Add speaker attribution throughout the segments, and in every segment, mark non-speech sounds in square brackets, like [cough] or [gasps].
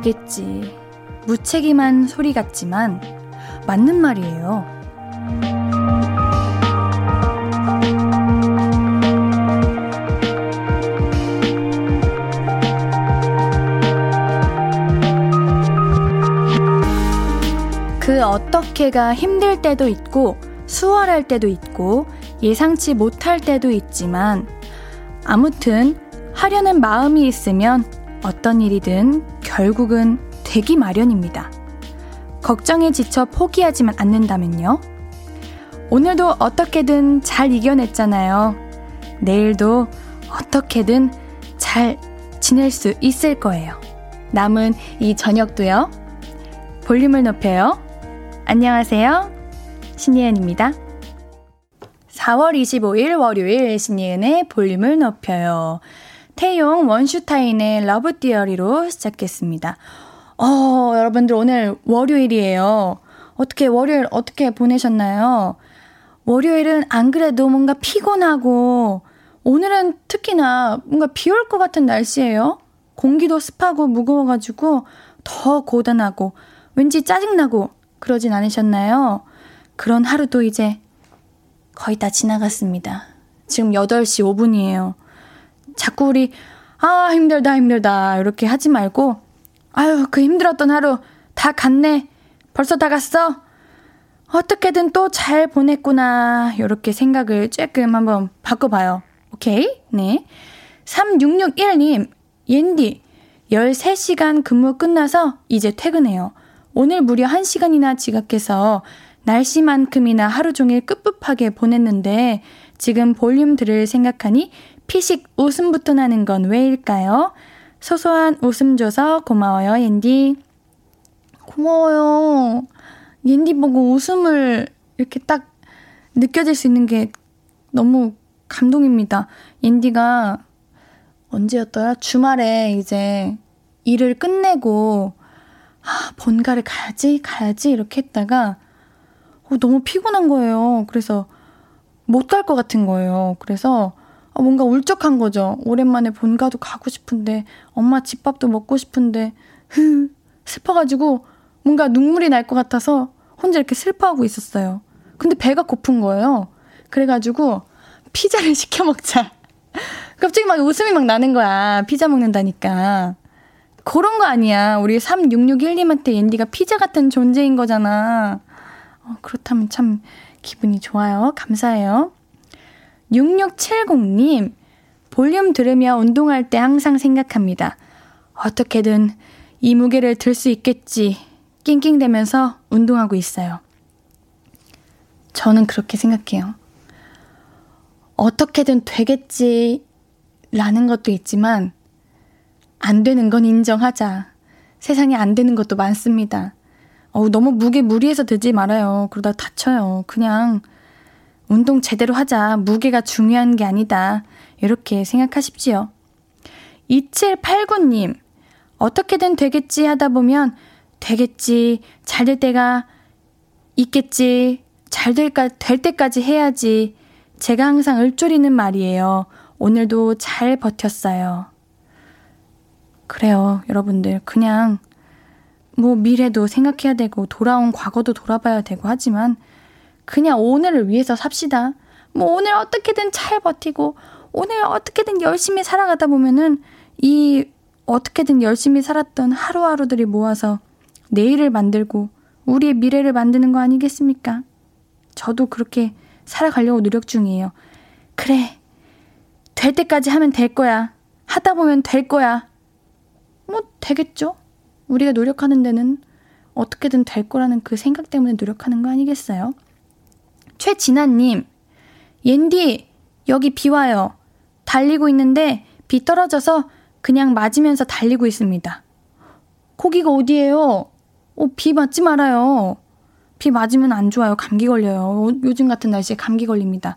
Speaker 1: 되겠지. 무책임한 소리 같지만 맞는 말이에요. 그 어떻게가 힘들 때도 있고 수월할 때도 있고 예상치 못할 때도 있지만 아무튼 하려는 마음이 있으면 어떤 일이든 결국은 되기 마련입니다. 걱정에 지쳐 포기하지만 않는다면요. 오늘도 어떻게든 잘 이겨냈잖아요. 내일도 어떻게든 잘 지낼 수 있을 거예요. 남은 이 저녁도요. 볼륨을 높여요. 안녕하세요. 신예은입니다. 4월 25일 월요일 신예은의 볼륨을 높여요. 태용 원슈타인의 Love Theory로 시작했습니다. 어, 여러분들 오늘 월요일이에요. 어떻게 월요일 어떻게 보내셨나요? 월요일은 안 그래도 뭔가 피곤하고 오늘은 특히나 뭔가 비 올 것 같은 날씨예요. 공기도 습하고 무거워가지고 더 고단하고 왠지 짜증나고 그러진 않으셨나요? 그런 하루도 이제 거의 다 지나갔습니다. 지금 8시 5분이에요. 자꾸 우리, 아, 힘들다, 힘들다. 이렇게 하지 말고, 아유, 그 힘들었던 하루 다 갔네. 벌써 다 갔어? 어떻게든 또 잘 보냈구나. 이렇게 생각을 조금 한번 바꿔봐요. 오케이? 네. 3661님, 옌디, 13시간 근무 끝나서 이제 퇴근해요. 오늘 무려 1시간이나 지각해서 날씨만큼이나 하루 종일 끝급하게 보냈는데 지금 볼륨 들을 생각하니 피식 웃음부터 나는 건 왜일까요? 소소한 웃음 줘서 고마워요, 옌디. 고마워요. 옌디 보고 웃음을 이렇게 딱 느껴질 수 있는 게 너무 감동입니다. 옌디가 언제였더라? 주말에 이제 일을 끝내고 아, 본가를 가야지, 가야지, 이렇게 했다가, 어, 너무 피곤한 거예요. 그래서 못 갈 것 같은 거예요. 그래서 어, 뭔가 울적한 거죠. 오랜만에 본가도 가고 싶은데, 엄마 집밥도 먹고 싶은데, 흐, 슬퍼가지고 뭔가 눈물이 날 것 같아서 혼자 이렇게 슬퍼하고 있었어요. 근데 배가 고픈 거예요. 그래가지고 피자를 [laughs] 시켜 먹자. 갑자기 막 웃음이 막 나는 거야. 피자 먹는다니까. 그런 거 아니야. 우리 3661님한테 앤디가 피자 같은 존재인 거잖아. 어, 그렇다면 참 기분이 좋아요. 감사해요. 6670님, 볼륨 들으며 운동할 때 항상 생각합니다. 어떻게든 이 무게를 들 수 있겠지. 낑낑대면서 운동하고 있어요. 저는 그렇게 생각해요. 어떻게든 되겠지. 라는 것도 있지만, 안 되는 건 인정하자. 세상에 안 되는 것도 많습니다. 어우, 너무 무게 무리해서 들지 말아요. 그러다 다쳐요. 그냥 운동 제대로 하자. 무게가 중요한 게 아니다. 이렇게 생각하십지요. 2789님, 어떻게든 되겠지 하다 보면 되겠지, 잘 될 때가 있겠지, 잘 될까, 될 때까지 해야지. 제가 항상 을조리는 말이에요. 오늘도 잘 버텼어요. 그래요, 여러분들. 그냥, 뭐, 미래도 생각해야 되고, 돌아온 과거도 돌아봐야 되고 하지만, 그냥 오늘을 위해서 삽시다. 뭐, 오늘 어떻게든 잘 버티고, 오늘 어떻게든 열심히 살아가다 보면은, 이, 어떻게든 열심히 살았던 하루하루들이 모아서 내일을 만들고, 우리의 미래를 만드는 거 아니겠습니까? 저도 그렇게 살아가려고 노력 중이에요. 그래. 될 때까지 하면 될 거야. 하다 보면 될 거야. 뭐 되겠죠? 우리가 노력하는 데는 어떻게든 될 거라는 그 생각 때문에 노력하는 거 아니겠어요? 최진아님, 옌디, 여기 비 와요. 달리고 있는데 비 떨어져서 그냥 맞으면서 달리고 있습니다. 거기가 어디예요? 어, 비 맞지 말아요. 비 맞으면 안 좋아요. 감기 걸려요. 요즘 같은 날씨에 감기 걸립니다.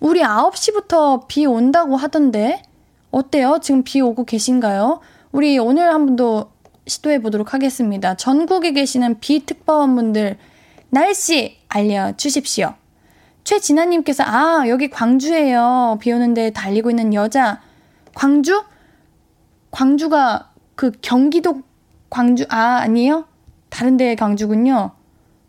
Speaker 1: 우리 9시부터 비 온다고 하던데, 어때요? 지금 비 오고 계신가요? 우리 오늘 한 번 더 시도해 보도록 하겠습니다. 전국에 계시는 비특파원분들 날씨 알려 주십시오. 최진아님께서 아 여기 광주예요. 비 오는데 달리고 있는 여자 광주? 광주가 그 경기도 광주, 아, 아니에요? 다른 데 광주군요.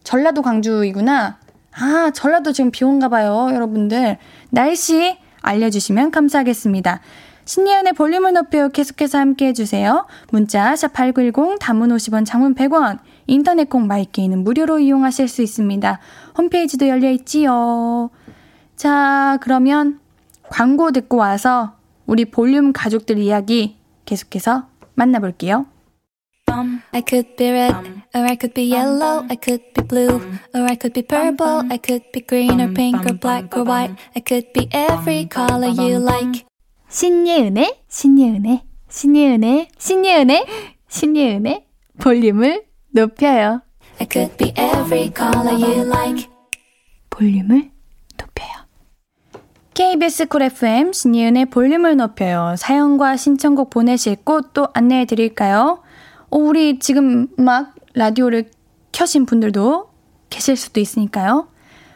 Speaker 1: 전라도 광주이구나. 아, 전라도 지금 비 온가 봐요, 여러분들. 날씨 알려주시면 감사하겠습니다. 신예은의 볼륨을 높여 계속해서 함께 해주세요. 문자 샵8910 단문 50원 장문 100원 인터넷 콩 마이케이는 무료로 이용하실 수 있습니다. 홈페이지도 열려 있지요. 자 그러면 광고 듣고 와서 우리 볼륨 가족들 이야기 계속해서 만나볼게요. I could be red, or I could be yellow, I could be blue, or I could be purple, I could be green or pink or black or white, I could be every color you like. 신예은의, 신예은의, 신예은의, 신예은의, 신예은의 볼륨을 높여요. I could be every color you like. 볼륨을 높여요. KBS 쿨 FM 신예은의 볼륨을 높여요. 사연과 신청곡 보내실 곳 또 안내해 드릴까요? 어, 우리 지금 막 라디오를 켜신 분들도 계실 수도 있으니까요.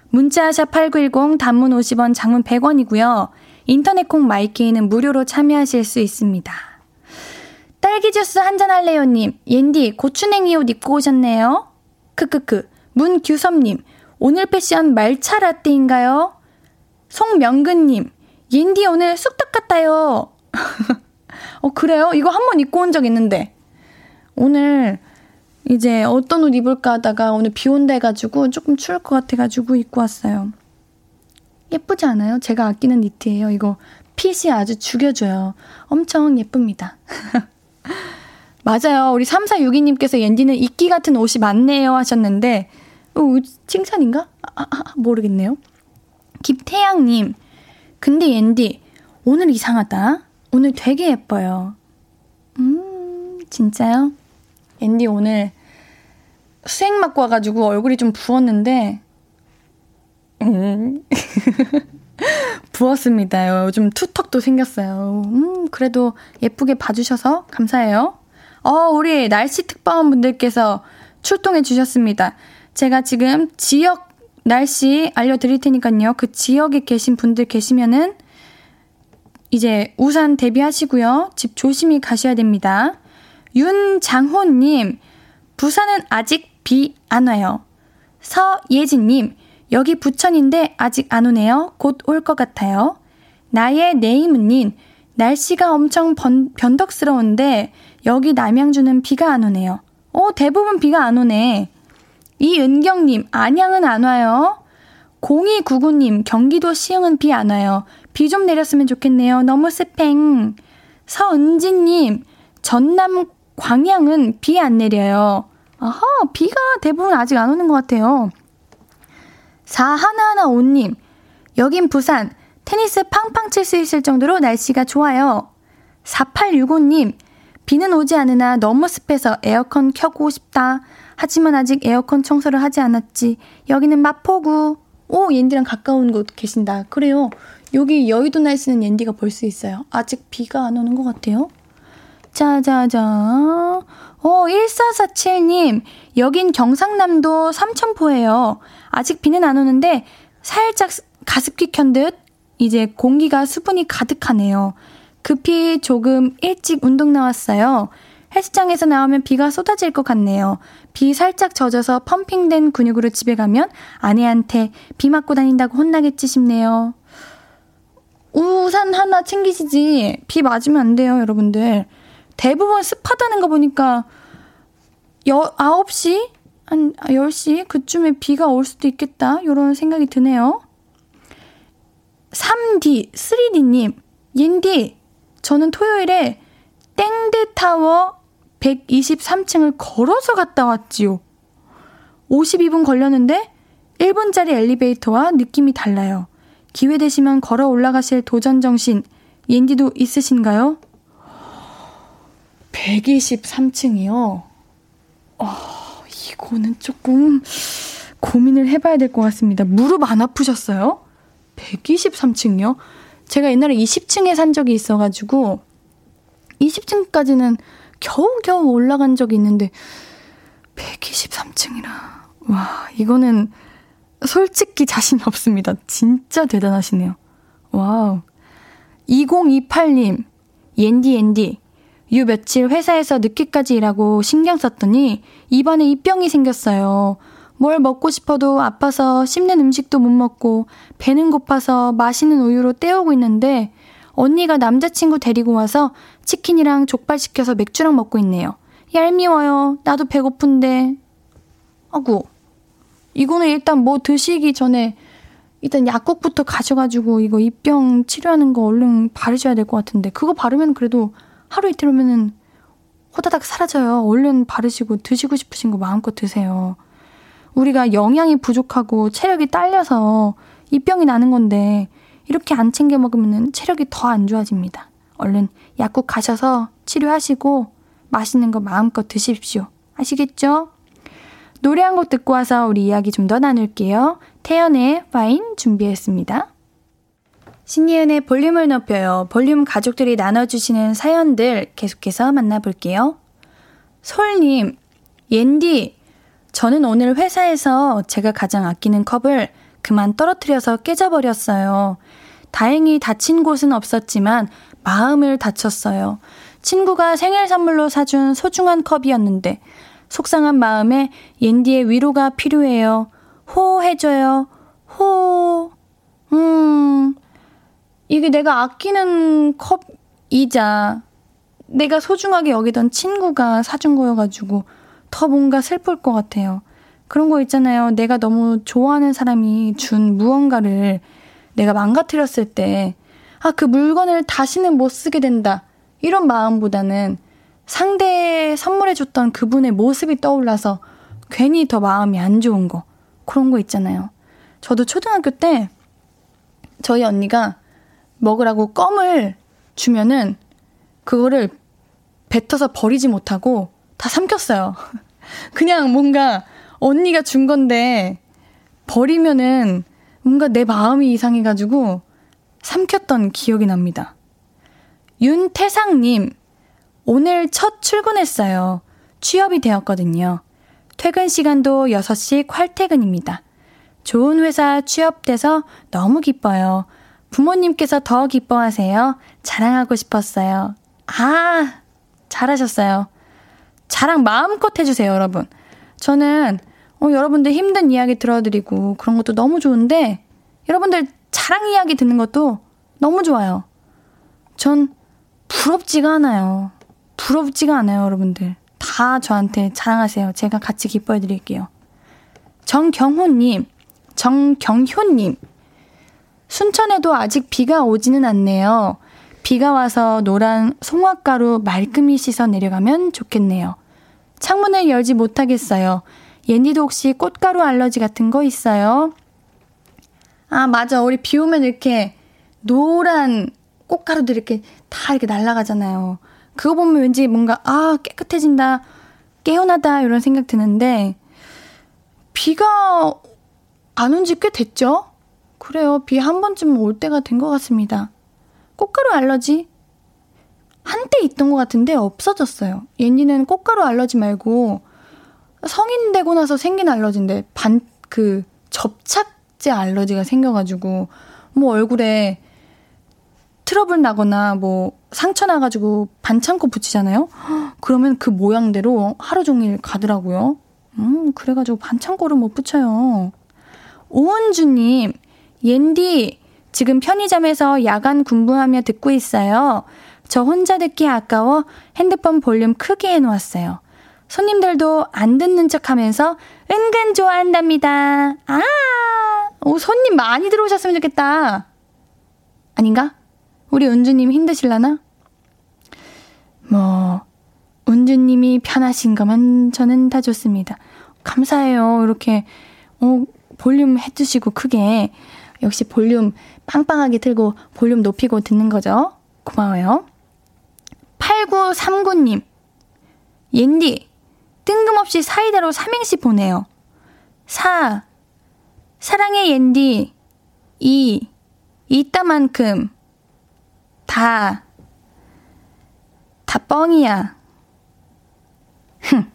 Speaker 1: 문자샵 8910 단문 50원 장문 100원이고요. 인터넷 콩 마이케이는 무료로 참여하실 수 있습니다. 딸기 주스 한잔 할래요님, 옌디 고추냉이 옷 입고 오셨네요. 크크크, 문규섭님, 오늘 패션 말차 라떼인가요? 송명근님, 옌디 오늘 쑥떡 같아요. [laughs] 어, 그래요? 이거 한 번 입고 온 적 있는데. 오늘 이제 어떤 옷 입을까 하다가 오늘 비 온다 해가지고 조금 추울 것 같아가지고 입고 왔어요. 예쁘지 않아요? 제가 아끼는 니트예요. 이거 핏이 아주 죽여줘요. 엄청 예쁩니다. [laughs] [laughs] 맞아요. 우리 3462님께서 옌디는 이끼 같은 옷이 많네요 하셨는데, 어, 칭찬인가? 아, 아, 아, 모르겠네요. 김태양님, 근데 옌디, 오늘 이상하다. 오늘 되게 예뻐요. 음, 진짜요? 앤디 오늘 수행 맞고 와가지고 얼굴이 좀 부었는데, 음. [laughs] [laughs] 부었습니다. 요즘 투턱도 생겼어요. 음, 그래도 예쁘게 봐주셔서 감사해요. 어, 우리 날씨 특파원 분들께서 출동해 주셨습니다. 제가 지금 지역 날씨 알려드릴 테니까요. 그 지역에 계신 분들 계시면은 이제 우산 대비하시고요. 집 조심히 가셔야 됩니다. 윤장호님, 부산은 아직 비 안 와요. 서예진님, 여기 부천인데 아직 안 오네요. 곧 올 것 같아요. 나의 네이문님, 날씨가 엄청 번, 변덕스러운데 여기 남양주는 비가 안 오네요. 어, 대부분 비가 안 오네. 이은경님, 안양은 안 와요. 0299님, 경기도 시흥은 비 안 와요. 비 좀 내렸으면 좋겠네요. 너무 스팽. 서은지님, 전남 광양은 비 안 내려요. 아하, 비가 대부분 아직 안 오는 것 같아요. 4115님, 여긴 부산, 테니스 팡팡 칠 수 있을 정도로 날씨가 좋아요. 4865님, 비는 오지 않으나 너무 습해서 에어컨 켜고 싶다. 하지만 아직 에어컨 청소를 하지 않았지. 여기는 마포구. 오, 옌디랑 가까운 곳 계신다. 그래요. 여기 여의도 날씨는 옌디가 볼 수 있어요. 아직 비가 안 오는 것 같아요. 자자자. 어, 1447님. 여긴 경상남도 삼천포예요. 아직 비는 안 오는데 살짝 가습기 켠 듯 이제 공기가 수분이 가득하네요. 급히 조금 일찍 운동 나왔어요. 헬스장에서 나오면 비가 쏟아질 것 같네요. 비 살짝 젖어서 펌핑된 근육으로 집에 가면 아내한테 비 맞고 다닌다고 혼나겠지 싶네요. 우산 하나 챙기시지. 비 맞으면 안 돼요, 여러분들. 대부분 습하다는 거 보니까 여, 9시? 한 10시? 그쯤에 비가 올 수도 있겠다. 이런 생각이 드네요. 3D, 3D님, 옌디, 저는 토요일에 땡대타워 123층을 걸어서 갔다 왔지요. 52분 걸렸는데 1분짜리 엘리베이터와 느낌이 달라요. 기회 되시면 걸어 올라가실 도전 정신, 옌디도 있으신가요? 123층이요. 어, 이거는 조금 고민을 해봐야 될 것 같습니다. 무릎 안 아프셨어요? 123층이요? 제가 옛날에 20층에 산 적이 있어가지고 20층까지는 겨우겨우 올라간 적이 있는데 123층이라 와 이거는 솔직히 자신이 없습니다. 진짜 대단하시네요. Wow. 2028님, 옌디 옌디, 요 며칠 회사에서 늦게까지 일하고 신경 썼더니 이번에 입병이 생겼어요. 뭘 먹고 싶어도 아파서 씹는 음식도 못 먹고 배는 고파서 맛있는 우유로 때우고 있는데 언니가 남자친구 데리고 와서 치킨이랑 족발 시켜서 맥주랑 먹고 있네요. 얄미워요. 나도 배고픈데. 아구. 이거는 일단 뭐 드시기 전에 일단 약국부터 가셔가지고 이거 입병 치료하는 거 얼른 바르셔야 될 것 같은데 그거 바르면 그래도 하루 이틀 오면은 호다닥 사라져요. 얼른 바르시고 드시고 싶으신 거 마음껏 드세요. 우리가 영양이 부족하고 체력이 딸려서 입병이 나는 건데 이렇게 안 챙겨 먹으면 체력이 더 안 좋아집니다. 얼른 약국 가셔서 치료하시고 맛있는 거 마음껏 드십시오. 아시겠죠? 노래 한 곡 듣고 와서 우리 이야기 좀 더 나눌게요. 태연의 파인 준비했습니다. 신예은의 볼륨을 높여요. 볼륨 가족들이 나눠주시는 사연들 계속해서 만나볼게요. 솔님, 옌디, 저는 오늘 회사에서 제가 가장 아끼는 컵을 그만 떨어뜨려서 깨져버렸어요. 다행히 다친 곳은 없었지만 마음을 다쳤어요. 친구가 생일 선물로 사준 소중한 컵이었는데 속상한 마음에 옌디의 위로가 필요해요. 호해줘요. 호. 음. 이게 내가 아끼는 컵이자 내가 소중하게 여기던 친구가 사준 거여가지고 더 뭔가 슬플 것 같아요. 그런 거 있잖아요. 내가 너무 좋아하는 사람이 준 무언가를 내가 망가뜨렸을 때, 아, 그 물건을 다시는 못 쓰게 된다. 이런 마음보다는 상대 선물해줬던 그분의 모습이 떠올라서 괜히 더 마음이 안 좋은 거. 그런 거 있잖아요. 저도 초등학교 때 저희 언니가 먹으라고 껌을 주면은 그거를 뱉어서 버리지 못하고 다 삼켰어요. [laughs] 그냥 뭔가 언니가 준 건데 버리면은 뭔가 내 마음이 이상해가지고 삼켰던 기억이 납니다. 윤태상님, 오늘 첫 출근했어요. 취업이 되었거든요. 퇴근 시간도 6시 콸퇴근입니다. 좋은 회사 취업돼서 너무 기뻐요. 부모님께서 더 기뻐하세요. 자랑하고 싶었어요. 아, 잘하셨어요. 자랑 마음껏 해주세요, 여러분. 저는, 어, 여러분들 힘든 이야기 들어드리고 그런 것도 너무 좋은데, 여러분들 자랑 이야기 듣는 것도 너무 좋아요. 전 부럽지가 않아요. 부럽지가 않아요, 여러분들. 다 저한테 자랑하세요. 제가 같이 기뻐해 드릴게요. 정경호님, 정경효님, 순천에도 아직 비가 오지는 않네요. 비가 와서 노란 송화가루 말끔히 씻어 내려가면 좋겠네요. 창문을 열지 못하겠어요. 옌디도 혹시 꽃가루 알러지 같은 거 있어요? 아, 맞아. 우리 비 오면 이렇게 노란 꽃가루들 이렇게 다 이렇게 날아가잖아요. 그거 보면 왠지 뭔가, 아, 깨끗해진다, 깨어나다, 이런 생각 드는데, 비가 안 온 지 꽤 됐죠? 그래요. 비 한 번쯤 올 때가 된 것 같습니다. 꽃가루 알러지? 한때 있던 것 같은데 없어졌어요. 옌디는 꽃가루 알러지 말고 성인 되고 나서 생긴 알러지인데 반, 그 접착제 알러지가 생겨가지고 뭐 얼굴에 트러블 나거나 뭐 상처 나가지고 반창고 붙이잖아요? [gasps] 그러면 그 모양대로 하루 종일 가더라고요. 음, 그래가지고 반창고를 못 붙여요. 오은주님, 옌디, 지금 편의점에서 야간 군부하며 듣고 있어요. 저 혼자 듣기 아까워 핸드폰 볼륨 크게 해놓았어요. 손님들도 안 듣는 척 하면서 은근 좋아한답니다. 아, 오, 손님 많이 들어오셨으면 좋겠다. 아닌가? 우리 은주님 힘드실라나? 뭐, 은주님이 편하신 거면 저는 다 좋습니다. 감사해요. 이렇게, 어, 볼륨 해주시고 크게. 역시 볼륨 빵빵하게 틀고 볼륨 높이고 듣는 거죠. 고마워요. 8939님. 옌디, 뜬금없이 사이다로 삼행시 보내요. 4. 사랑해 옌디. 2. 이따만큼. 다. 다 뻥이야. 흥.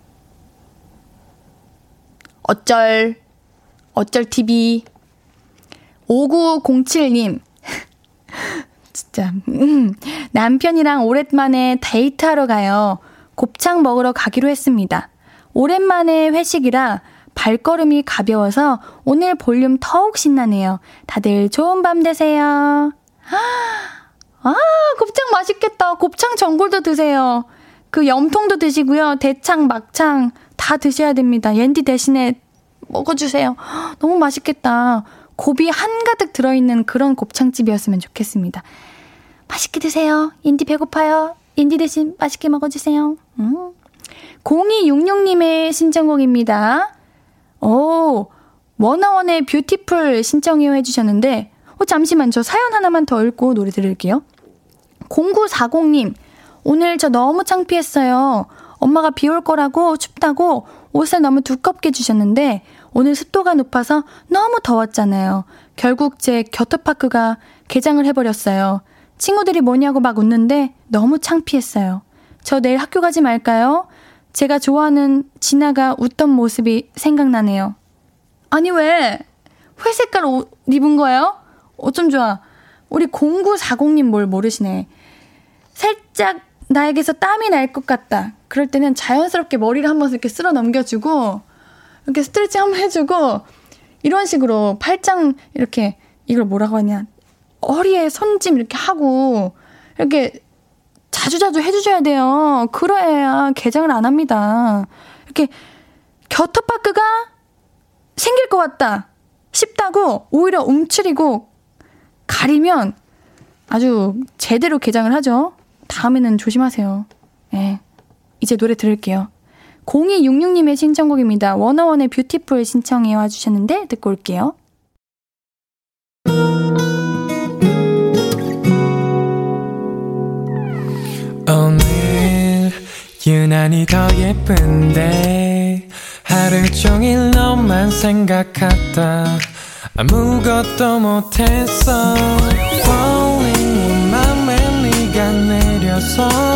Speaker 1: 어쩔. 어쩔 TV. 5907님. [laughs] 진짜. 음, 남편이랑 오랜만에 데이트하러 가요. 곱창 먹으러 가기로 했습니다. 오랜만에 외식이라 발걸음이 가벼워서 오늘 볼륨 더욱 신나네요. 다들 좋은 밤 되세요. [gasps] 아, 곱창 맛있겠다. 곱창 전골도 드세요. 그 염통도 드시고요. 대창, 막창 다 드셔야 됩니다. 옌디 대신에 먹어주세요. [gasps] 너무 맛있겠다. 곱이 한가득 들어있는 그런 곱창집이었으면 좋겠습니다. 맛있게 드세요. 인디 배고파요. 인디 대신 맛있게 먹어주세요. 음. 0266님의 신청곡입니다. 오, 원어원의 뷰티풀 신청이요 해주셨는데, 어, 잠시만 저 사연 하나만 더 읽고 노래 들을게요. 0940님, 오늘 저 너무 창피했어요. 엄마가 비 올 거라고 춥다고 옷을 너무 두껍게 주셨는데, 오늘 습도가 높아서 너무 더웠잖아요. 결국 제 겨터파크가 개장을 해버렸어요. 친구들이 뭐냐고 막 웃는데 너무 창피했어요. 저 내일 학교 가지 말까요? 제가 좋아하는 진아가 웃던 모습이 생각나네요. 아니, 왜? 회색깔 옷 입은 거예요? 어쩜 좋아. 우리 0940님 뭘 모르시네. 살짝 나에게서 땀이 날 것 같다. 그럴 때는 자연스럽게 머리를 한 번 이렇게 쓸어 넘겨주고, 이렇게 스트레칭 한번 해주고, 이런 식으로 팔짱 이렇게, 이걸 뭐라고 하냐. 허리에 손짐 이렇게 하고, 이렇게 자주자주 해주셔야 돼요. 그래야 개장을 안 합니다. 이렇게 겨터파크가 생길 것 같다 싶다고 오히려 움츠리고 가리면 아주 제대로 개장을 하죠. 다음에는 조심하세요. 네. 이제 노래 들을게요. 0266님의 신청곡입니다. 워너원의 뷰티풀 신청해 와주셨는데 듣고 올게요. 오늘 유난히 더 예쁜데 하루 종일 너만 생각하다 아무것도 못했어 Falling 맘에 네가 내려서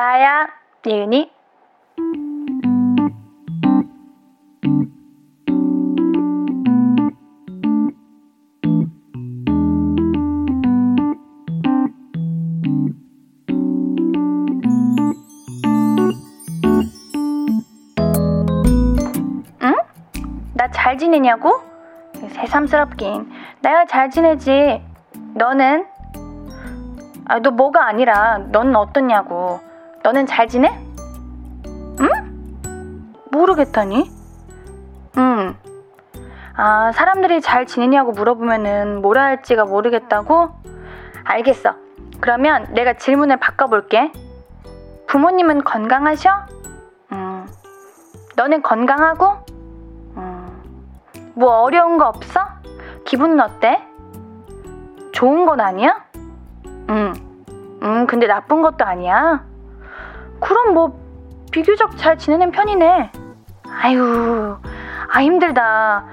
Speaker 1: 나야 예은이 잘 지내냐고? 새삼스럽긴. 내가 잘 지내지. 너는? 아, 너 뭐가 아니라 너는 어떻냐고. 너는 잘 지내? 응? 모르겠다니? 응. 아, 사람들이 잘 지내냐고 물어보면은 뭐라 할지가 모르겠다고? 알겠어. 그러면 내가 질문을 바꿔볼게. 부모님은 건강하셔? 음. 너는 건강하고? 뭐 어려운 거 없어? 기분은 어때? 좋은 건 아니야? 응. 음, 근데 나쁜 것도 아니야. 그럼 뭐 비교적 잘 지내는 편이네. 아유, 아 힘들다.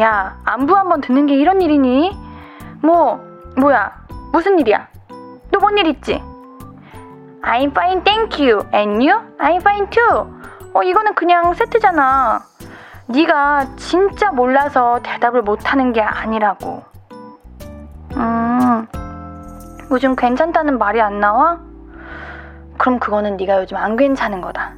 Speaker 1: 야, 안부 한번 듣는 게 이런 일이니? 뭐, 뭐야? 무슨 일이야? 또 뭔 일 있지? I'm fine, thank you. And you? I'm fine too. 어, 이거는 그냥 세트잖아. 네가 진짜 몰라서 대답을 못하는 게 아니라고. 음, 요즘 괜찮다는 말이 안 나와? 그럼 그거는 네가 요즘 안 괜찮은 거다.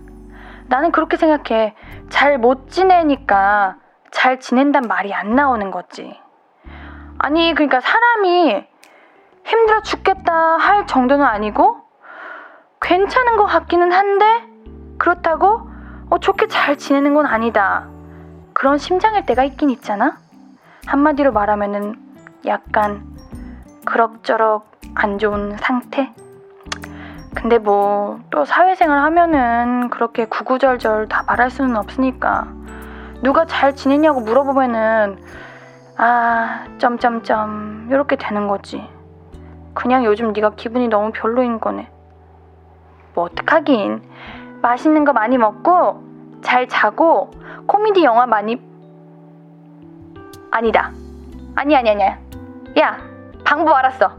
Speaker 1: 나는 그렇게 생각해. 잘 못 지내니까 잘 지낸단 말이 안 나오는 거지. 아니, 그러니까 사람이 힘들어 죽겠다 할 정도는 아니고 괜찮은 것 같기는 한데 그렇다고 어, 좋게 잘 지내는 건 아니다. 그런 심장일 때가 있긴 있잖아? 한마디로 말하면은 약간 그럭저럭 안 좋은 상태? 근데 뭐 또 사회생활 하면은 그렇게 구구절절 다 말할 수는 없으니까 누가 잘 지냈냐고 물어보면은 아 점점점 이렇게 되는 거지. 그냥 요즘 네가 기분이 너무 별로인 거네. 뭐 어떡하긴. 맛있는 거 많이 먹고 잘 자고 코미디 영화 많이 아니다. 아니 아니 아니야. 야 방법 알았어.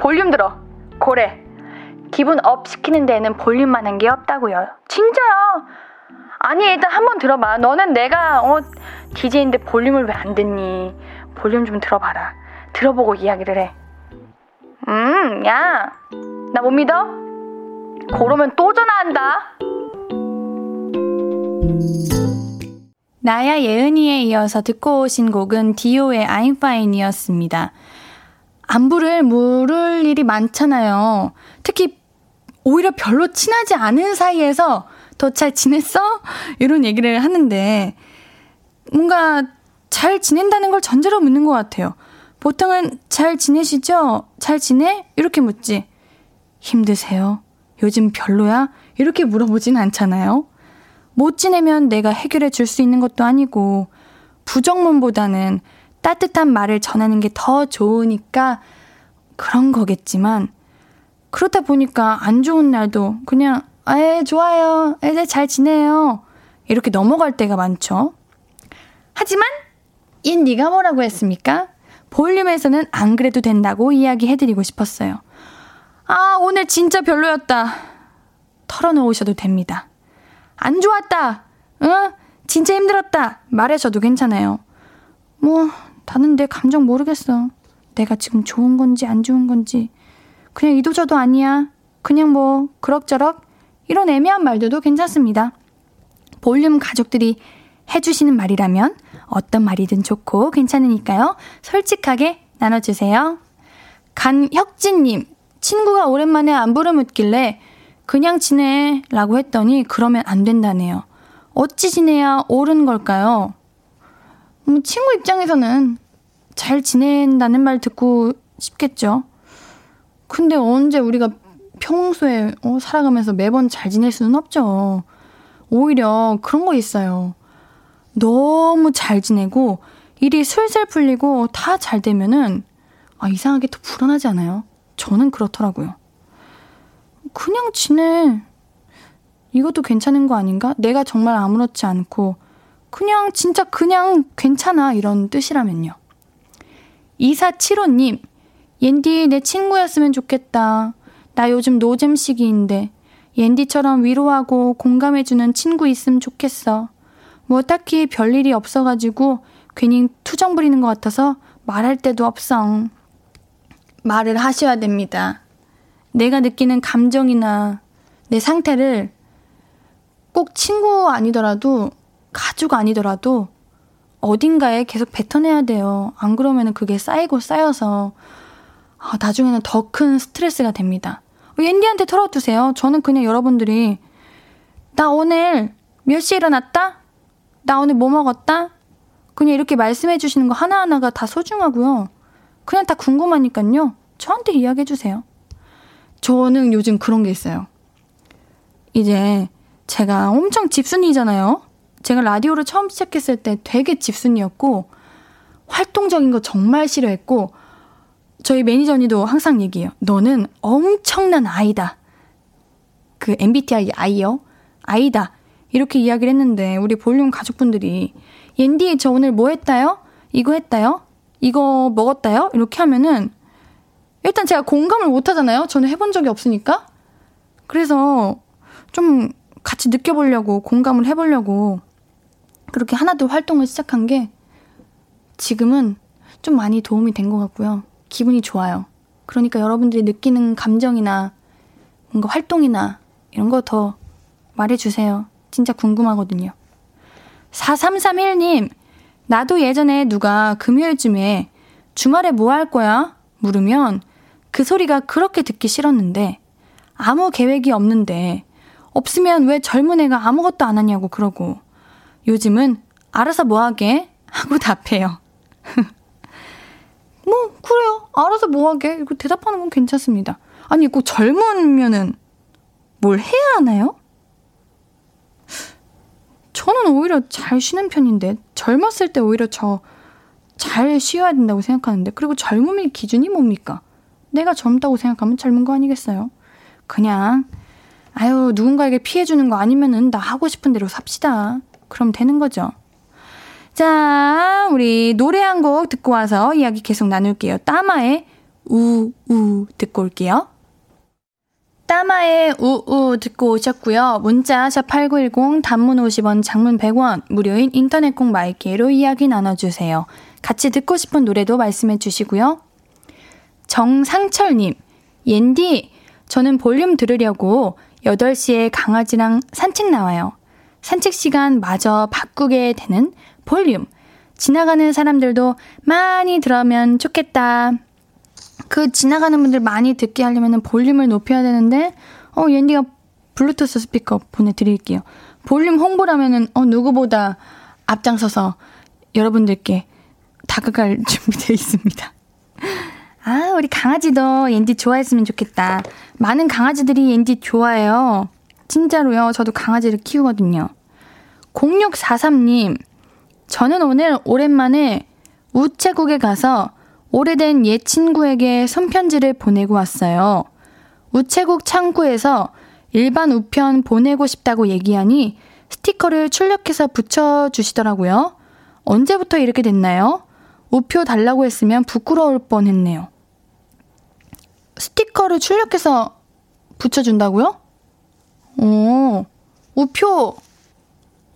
Speaker 1: 볼륨 들어. 그래. 기분 up 시키는 데는 볼륨만 한 게 없다고요. 진짜요. 아니 일단 한번 들어봐. 너는 내가 어 DJ인데 볼륨을 왜 안 듣니? 볼륨 좀 들어봐라. 들어보고 이야기를 해. 음, 야, 나 못 믿어? 그러면 또 전화한다. 나야 예은이에 이어서 듣고 오신 곡은 디오의 Fine이었습니다. 안부를 물을 일이 많잖아요. 특히 오히려 별로 친하지 않은 사이에서 더 잘 지냈어? 이런 얘기를 하는데 뭔가 잘 지낸다는 걸 전제로 묻는 것 같아요. 보통은 잘 지내시죠? 잘 지내? 이렇게 묻지. 힘드세요? 요즘 별로야? 이렇게 물어보진 않잖아요. 못 지내면 내가 해결해 줄 수 있는 것도 아니고, 부정문보다는 따뜻한 말을 전하는 게 더 좋으니까 그런 거겠지만, 그렇다 보니까 안 좋은 날도 그냥, 에, 좋아요. 에, 네, 잘 지내요. 이렇게 넘어갈 때가 많죠. 하지만, 얜 네가 뭐라고 했습니까? 볼륨에서는 안 그래도 된다고 이야기해드리고 싶었어요. 아, 오늘 진짜 별로였다. 털어놓으셔도 됩니다. 안 좋았다. 응? 진짜 힘들었다. 말하셔도 괜찮아요. 뭐, 나는 내 감정 모르겠어. 내가 지금 좋은 건지 안 좋은 건지. 그냥 이도저도 아니야. 그냥 뭐, 그럭저럭. 이런 애매한 말들도 괜찮습니다. 볼륨 가족들이 해주시는 말이라면 어떤 말이든 좋고 괜찮으니까요. 솔직하게 나눠주세요. 간혁진님, 친구가 오랜만에 안부를 묻길래 그냥 지내 라고 했더니 그러면 안 된다네요. 어찌 지내야 옳은 걸까요? 음, 친구 입장에서는 잘 지낸다는 말 듣고 싶겠죠. 근데 언제 우리가 평소에 어, 살아가면서 매번 잘 지낼 수는 없죠. 오히려 그런 거 있어요. 너무 잘 지내고 일이 슬슬 풀리고 다 잘 되면은 아, 이상하게 더 불안하지 않아요? 저는 그렇더라고요. 그냥 지내. 이것도 괜찮은 거 아닌가? 내가 정말 아무렇지 않고 그냥 진짜 그냥 괜찮아 이런 뜻이라면요. 2475님, 옌디 내 친구였으면 좋겠다. 나 요즘 노잼 시기인데 옌디처럼 위로하고 공감해주는 친구 있으면 좋겠어. 뭐 딱히 별일이 없어가지고 괜히 투정 부리는 것 같아서 말할 때도 없어. 말을 하셔야 됩니다. 내가 느끼는 감정이나 내 상태를 꼭 친구 아니더라도 가족 아니더라도 어딘가에 계속 뱉어내야 돼요. 안 그러면 그게 쌓이고 쌓여서 아, 나중에는 더 큰 스트레스가 됩니다. 앤디한테 털어두세요. 저는 그냥 여러분들이 나 오늘 몇 시에 일어났다? 나 오늘 뭐 먹었다? 그냥 이렇게 말씀해 주시는 거 하나하나가 다 소중하고요. 그냥 다 궁금하니까요. 저한테 이야기해 주세요. 저는 요즘 그런 게 있어요. 이제 제가 엄청 집순이잖아요. 제가 라디오를 처음 시작했을 때 되게 집순이였고 활동적인 거 정말 싫어했고 저희 매니저 언니도 항상 얘기해요. 너는 엄청난 아이다. 그 MBTI 아이요? 아이다. 이렇게 이야기를 했는데 우리 볼륨 가족분들이 옌디 저 오늘 뭐 했다요? 이거 했다요? 이거 먹었다요? 이렇게 하면은 일단 제가 공감을 못 하잖아요. 저는 해본 적이 없으니까. 그래서 좀 같이 느껴보려고 공감을 해보려고 그렇게 하나둘 활동을 시작한 게 지금은 좀 많이 도움이 된 것 같고요. 기분이 좋아요. 그러니까 여러분들이 느끼는 감정이나 뭔가 활동이나 이런 거 더 말해주세요. 진짜 궁금하거든요. 4331님, 나도 예전에 누가 금요일쯤에 주말에 뭐 할 거야? 물으면 그 소리가 그렇게 듣기 싫었는데 아무 계획이 없는데 없으면 왜 젊은 애가 아무것도 안 하냐고 그러고 요즘은 알아서 뭐 하게 하고 답해요. [laughs] 뭐 그래요. 알아서 뭐 하게 이거 대답하는 건 괜찮습니다. 아니 꼭 젊으면은 뭘 해야 하나요? 저는 오히려 잘 쉬는 편인데 젊었을 때 오히려 저 잘 쉬어야 된다고 생각하는데 그리고 젊음의 기준이 뭡니까? 내가 젊다고 생각하면 젊은 거 아니겠어요? 그냥 아유 누군가에게 피해 주는 거 아니면은 나 하고 싶은 대로 삽시다. 그럼 되는 거죠. 자, 우리 노래 한 곡 듣고 와서 이야기 계속 나눌게요. 따마의 우우 듣고 올게요. 따마의 우우 듣고 오셨고요. 문자 샵8910 단문 50원, 장문 100원, 무료인 인터넷 콩 my K로 이야기 나눠주세요. 같이 듣고 싶은 노래도 말씀해 주시고요. 정상철님, 옌디, 저는 볼륨 들으려고 8시에 강아지랑 산책 나와요. 산책 시간 마저 바꾸게 되는 볼륨. 지나가는 사람들도 많이 들으면 좋겠다. 그 지나가는 분들 많이 듣게 하려면 볼륨을 높여야 되는데 어 옌디가 블루투스 스피커 보내드릴게요. 볼륨 홍보라면은 어 누구보다 앞장서서 여러분들께 다가갈 [laughs] 준비되어 있습니다. 아 우리 강아지도 옌디 좋아했으면 좋겠다. 많은 강아지들이 옌디 좋아해요. 진짜로요. 저도 강아지를 키우거든요. 0643님, 저는 오늘 오랜만에 우체국에 가서 오래된 옛 친구에게 손편지를 보내고 왔어요. 우체국 창구에서 일반 우편 보내고 싶다고 얘기하니 스티커를 출력해서 붙여주시더라고요. 언제부터 이렇게 됐나요? 우표 달라고 했으면 부끄러울 뻔 했네요. 스티커를 출력해서 붙여준다고요? 오, 우표,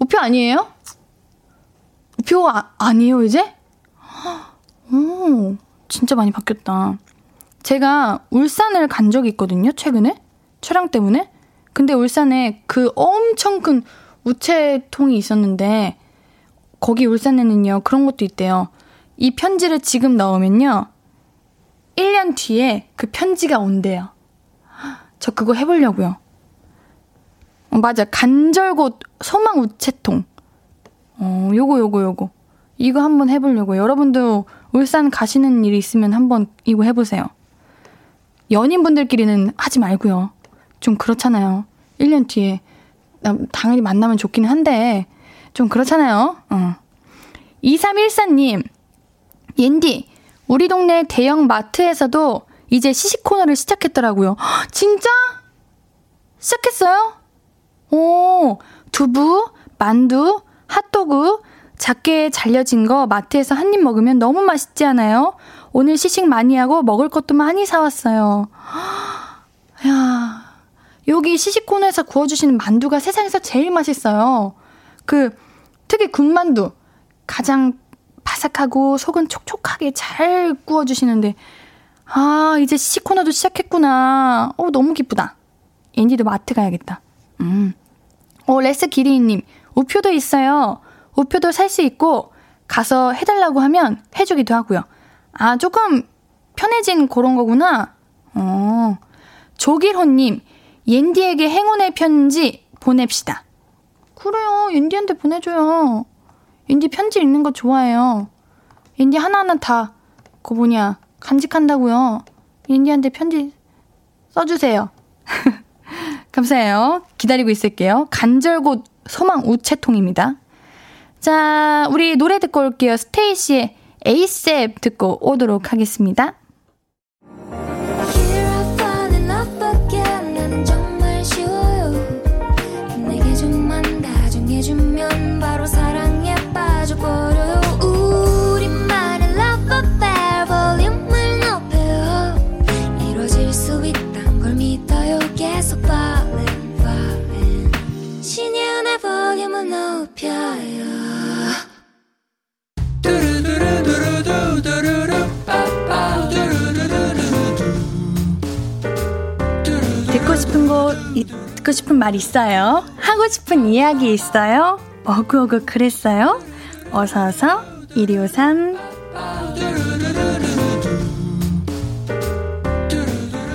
Speaker 1: 우표 아니에요? 우표 아, 아니에요, 이제? 오, 진짜 많이 바뀌었다. 제가 울산을 간 적이 있거든요, 최근에? 촬영 때문에? 근데 울산에 그 엄청 큰 우체통이 있었는데, 거기 울산에는요, 그런 것도 있대요. 이 편지를 지금 넣으면요, 1년 뒤에 그 편지가 온대요. 저 그거 해보려고요. 어, 맞아. 간절곶 소망 우체통. 어, 요거, 요거, 요거. 이거 한번 해보려고. 여러분도 울산 가시는 일이 있으면 한번 이거 해보세요. 연인분들끼리는 하지 말고요. 좀 그렇잖아요. 1년 뒤에. 당연히 만나면 좋긴 한데, 좀 그렇잖아요. 어. 2314님, 옌디, 우리 동네 대형 마트에서도 이제 시식 코너를 시작했더라고요. 진짜? 시작했어요? 오, 두부, 만두, 핫도그, 작게 잘려진 거 마트에서 한 입 먹으면 너무 맛있지 않아요? 오늘 시식 많이 하고 먹을 것도 많이 사왔어요. [gasps] 야, 여기 시식 코너에서 구워주시는 만두가 세상에서 제일 맛있어요. 그, 특히 군만두. 가장 바삭하고 속은 촉촉하게 잘 구워주시는데, 아, 이제 시식 코너도 시작했구나. 어, 너무 기쁘다. 옌디도 마트 가야겠다. 음. 어, 레스 기리님, 우표도 있어요. 우표도 살 수 있고, 가서 해달라고 하면 해주기도 하고요. 아, 조금 편해진 그런 거구나. 어. 조길호님, 옌디에게 행운의 편지 보냅시다. 그래요. 옌디한테 보내줘요. 옌디 편지 읽는 거 좋아해요. 옌디 하나하나 다, 그 뭐냐, 간직한다고요. 옌디한테 편지 써주세요. [laughs] 감사해요. 기다리고 있을게요. 간절곶 소망 우체통입니다. 자, 우리 노래 듣고 올게요. 스테이시의 에이셉 듣고 오도록 하겠습니다. 듣고 싶은 곳, 듣고 싶은 말 있어요? 하고 싶은 이야기 있어요? 어구어구 그랬어요? 어서어서 1253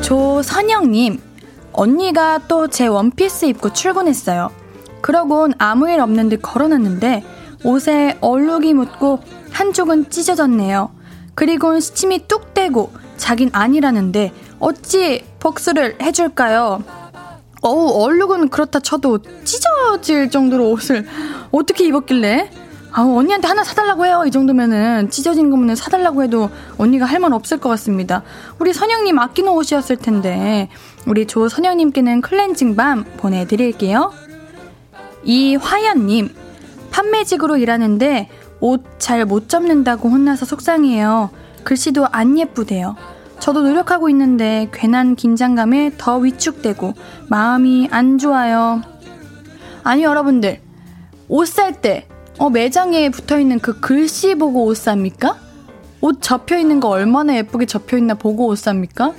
Speaker 1: 조선영님 언니가 또 제 원피스 입고 출근했어요. 그러곤 아무 일 없는 듯 걸어놨는데 옷에 얼룩이 묻고 한쪽은 찢어졌네요. 그리곤 시침이 뚝 떼고 자긴 아니라는데 어찌 복수를 해줄까요? 어우, 얼룩은 그렇다 쳐도 찢어질 정도로 옷을 어떻게 입었길래? 아우, 언니한테 하나 사달라고 해요. 이 정도면은. 찢어진 거면 사달라고 해도 언니가 할 말 없을 것 같습니다. 우리 선영님 아끼는 옷이었을 텐데. 우리 조선영님께는 클렌징 밤 보내드릴게요. 이화연님, 판매직으로 일하는데 옷 잘 못 접는다고 혼나서 속상해요. 글씨도 안 예쁘대요. 저도 노력하고 있는데 괜한 긴장감에 더 위축되고 마음이 안 좋아요. 아니 여러분들 옷 살 때 어, 매장에 붙어 있는 그 글씨 보고 옷 삽니까? 옷 접혀 있는 거 얼마나 예쁘게 접혀 있나 보고 옷 삽니까?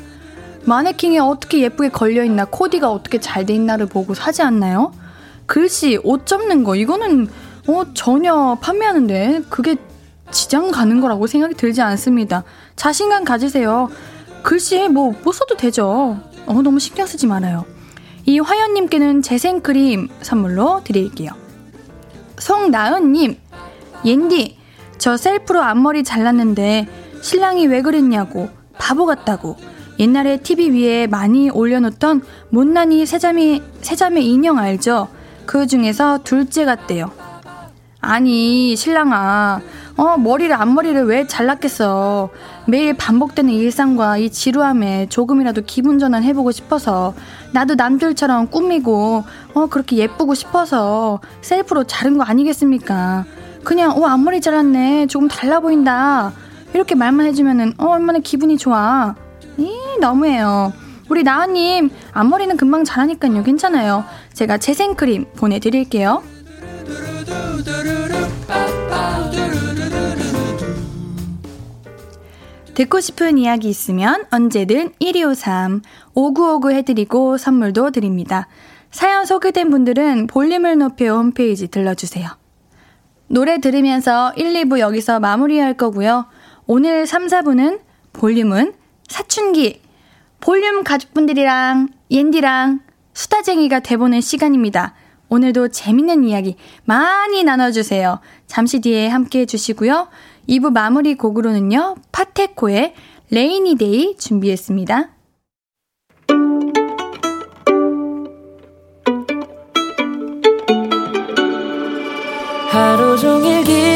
Speaker 1: 마네킹에 어떻게 예쁘게 걸려 있나 코디가 어떻게 잘 돼 있나를 보고 사지 않나요? 글씨 옷 접는 거 이거는 어 전혀 판매하는데 그게 지장 가는 거라고 생각이 들지 않습니다. 자신감 가지세요. 글씨 뭐, 못 써도 되죠. 어, 너무 신경 쓰지 말아요. 이 화연님께는 재생크림 선물로 드릴게요. 송나은님, 옌디, 저 셀프로 앞머리 잘랐는데 신랑이 왜 그랬냐고, 바보 같다고, 옛날에 TV 위에 많이 올려놓던 못난이 세자매, 세자매 인형 알죠? 그 중에서 둘째 같대요. 아니, 신랑아, 어, 머리를, 앞머리를 왜 잘랐겠어. 매일 반복되는 일상과 이 지루함에 조금이라도 기분 전환 해보고 싶어서, 나도 남들처럼 꾸미고, 어, 그렇게 예쁘고 싶어서 셀프로 자른 거 아니겠습니까? 그냥, 어, 앞머리 잘랐네. 조금 달라 보인다. 이렇게 말만 해주면은, 어, 얼마나 기분이 좋아. 이, 너무해요. 우리 나은님, 앞머리는 금방 자라니까요. 괜찮아요. 제가 재생크림 보내드릴게요. 듣고 싶은 이야기 있으면 언제든 1253 5959 해드리고 선물도 드립니다. 사연 소개된 분들은 볼륨을 높여 홈페이지 들러주세요. 노래 들으면서 1, 2부 여기서 마무리할 거고요. 오늘 3, 4부는 볼륨은 사춘기 볼륨 가족분들이랑 옌디랑 수다쟁이가 돼보는 시간입니다. 오늘도 재밌는 이야기 많이 나눠주세요. 잠시 뒤에 함께 해주시고요. 2부 마무리 곡으로는요, PATEKO의 Rainy Day 준비했습니다.
Speaker 2: 하루 종일 기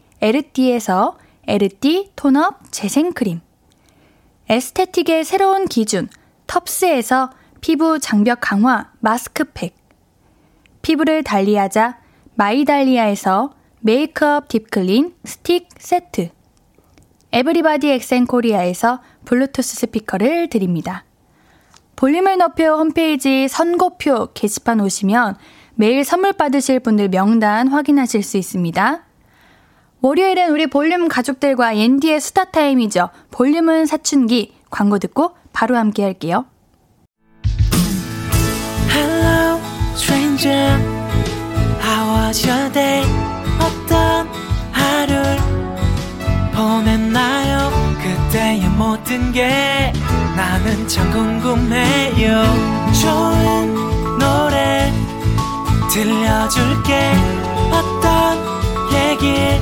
Speaker 1: 에르띠에서 에르띠 tone up 재생크림. aesthetic의 새로운 기준, 텁스에서 피부 장벽 강화 마스크팩. 피부를 달리하자 마이달리아에서 메이크업 deep clean 스틱 세트. 에브리바디 엑센 코리아에서 블루투스 스피커를 드립니다. 볼륨을 높여 홈페이지 선곡표 게시판 오시면 매일 선물 받으실 분들 명단 확인하실 수 있습니다. 월요일은 우리 볼륨 가족들과 옌디의 수다 타임이죠. 볼륨은 사춘기 광고 듣고 바로 함께 할게요.
Speaker 2: Hello, stranger. How was your day? 어떤 하루를 보냈나요? 그때의 모든 게 나는 참 궁금해요. 좋은 노래 들려줄게. 어떤 얘기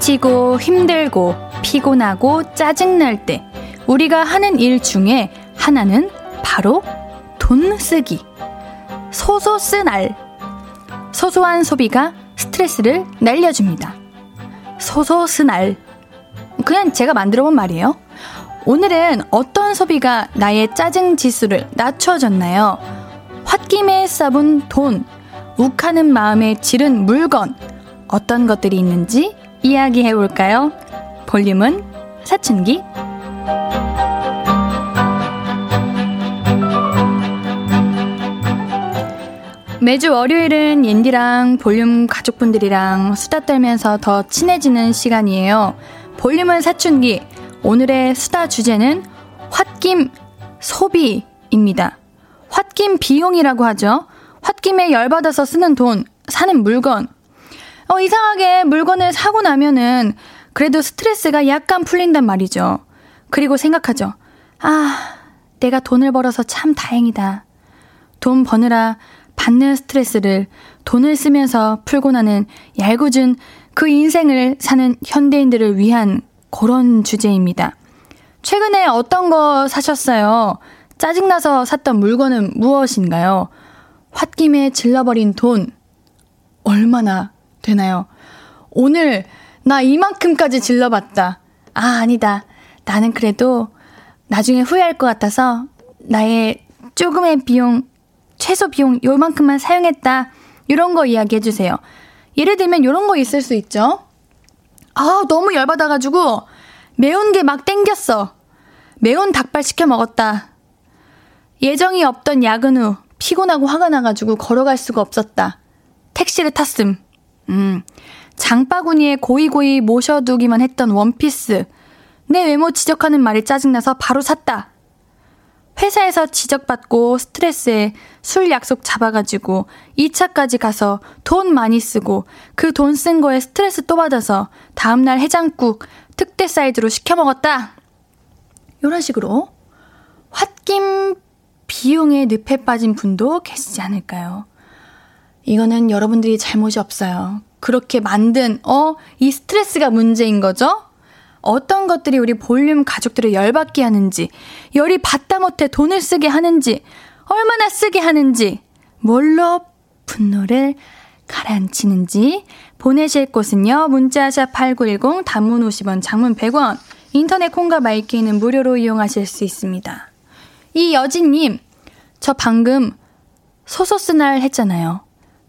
Speaker 1: 지치고 힘들고 피곤하고 짜증날 때 우리가 하는 일 중에 하나는 바로 돈 쓰기. 소소 쓴알. 소소한 소비가 스트레스를 날려줍니다. 소소 쓴알. 그냥 제가 만들어 본 말이에요. 오늘은 어떤 소비가 나의 짜증 지수를 낮춰줬나요? 홧김에 써본 돈, 욱하는 마음에 지른 물건, 어떤 것들이 있는지 이야기해 볼까요? 볼륨은 사춘기 매주 월요일은 옌디랑 볼륨 가족분들이랑 수다 떨면서 더 친해지는 시간이에요. 볼륨은 사춘기. 오늘의 수다 주제는 홧김 소비입니다. 홧김 비용이라고 하죠. 홧김에 열받아서 쓰는 돈, 사는 물건. 어, 이상하게 물건을 사고 나면은 그래도 스트레스가 약간 풀린단 말이죠. 그리고 생각하죠. 아, 내가 돈을 벌어서 참 다행이다. 돈 버느라 받는 스트레스를 돈을 쓰면서 풀고 나는 얄궂은 그 인생을 사는 현대인들을 위한 그런 주제입니다. 최근에 어떤 거 사셨어요? 짜증나서 샀던 물건은 무엇인가요? 홧김에 질러버린 돈, 얼마나 되나요? 오늘 나 이만큼까지 질러봤다. 아, 아니다. 나는 그래도 나중에 후회할 것 같아서 나의 조금의 비용 최소 비용 요만큼만 사용했다. 이런 거 이야기해 주세요. 예를 들면 이런 거 있을 수 있죠. 아, 너무 열받아가지고 매운 게 막 땡겼어. 매운 닭발 시켜 먹었다. 예정이 없던 야근 후 피곤하고 화가 나가지고 걸어갈 수가 없었다. 택시를 탔음. 음. 장바구니에 고이고이 모셔두기만 했던 원피스. 내 외모 지적하는 말이 짜증나서 바로 샀다. 회사에서 지적받고 스트레스에 술 약속 잡아가지고 2차까지 가서 돈 많이 쓰고 그 돈 쓴 거에 스트레스 또 받아서 다음날 해장국 특대 사이즈로 시켜 먹었다. 이런 식으로 홧김 비용에 늪에 빠진 분도 계시지 않을까요? 이거는 여러분들이 잘못이 없어요. 그렇게 만든, 어, 이 스트레스가 문제인 거죠? 어떤 것들이 우리 볼륨 가족들을 열받게 하는지, 열이 받다 못해 돈을 쓰게 하는지, 얼마나 쓰게 하는지, 뭘로 분노를 가라앉히는지 보내실 곳은요. 문자샵 8910 단문 50원, 장문 100원, 인터넷 콩과 my K는 무료로 이용하실 수 있습니다. 이 여진님, 저 방금 소소스 날 했잖아요.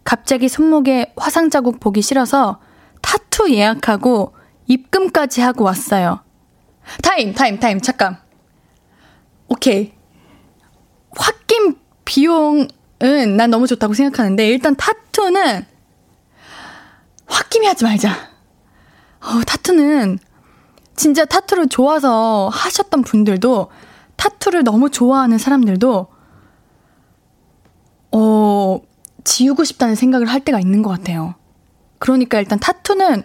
Speaker 1: 갑자기 손목에 화상 자국 보기 싫어서 타투 예약하고 입금까지 하고 왔어요. 타임, 타임, 타임, 잠깐. 오케이. 홧김 비용은 난 너무 좋다고 생각하는데, 일단 타투는 홧김에 하지 말자. 어, 타투는 진짜 타투를 좋아서 하셨던 분들도, 타투를 너무 좋아하는 사람들도, 어, 지우고 싶다는 생각을 할 때가 있는 것 같아요. 그러니까 일단 타투는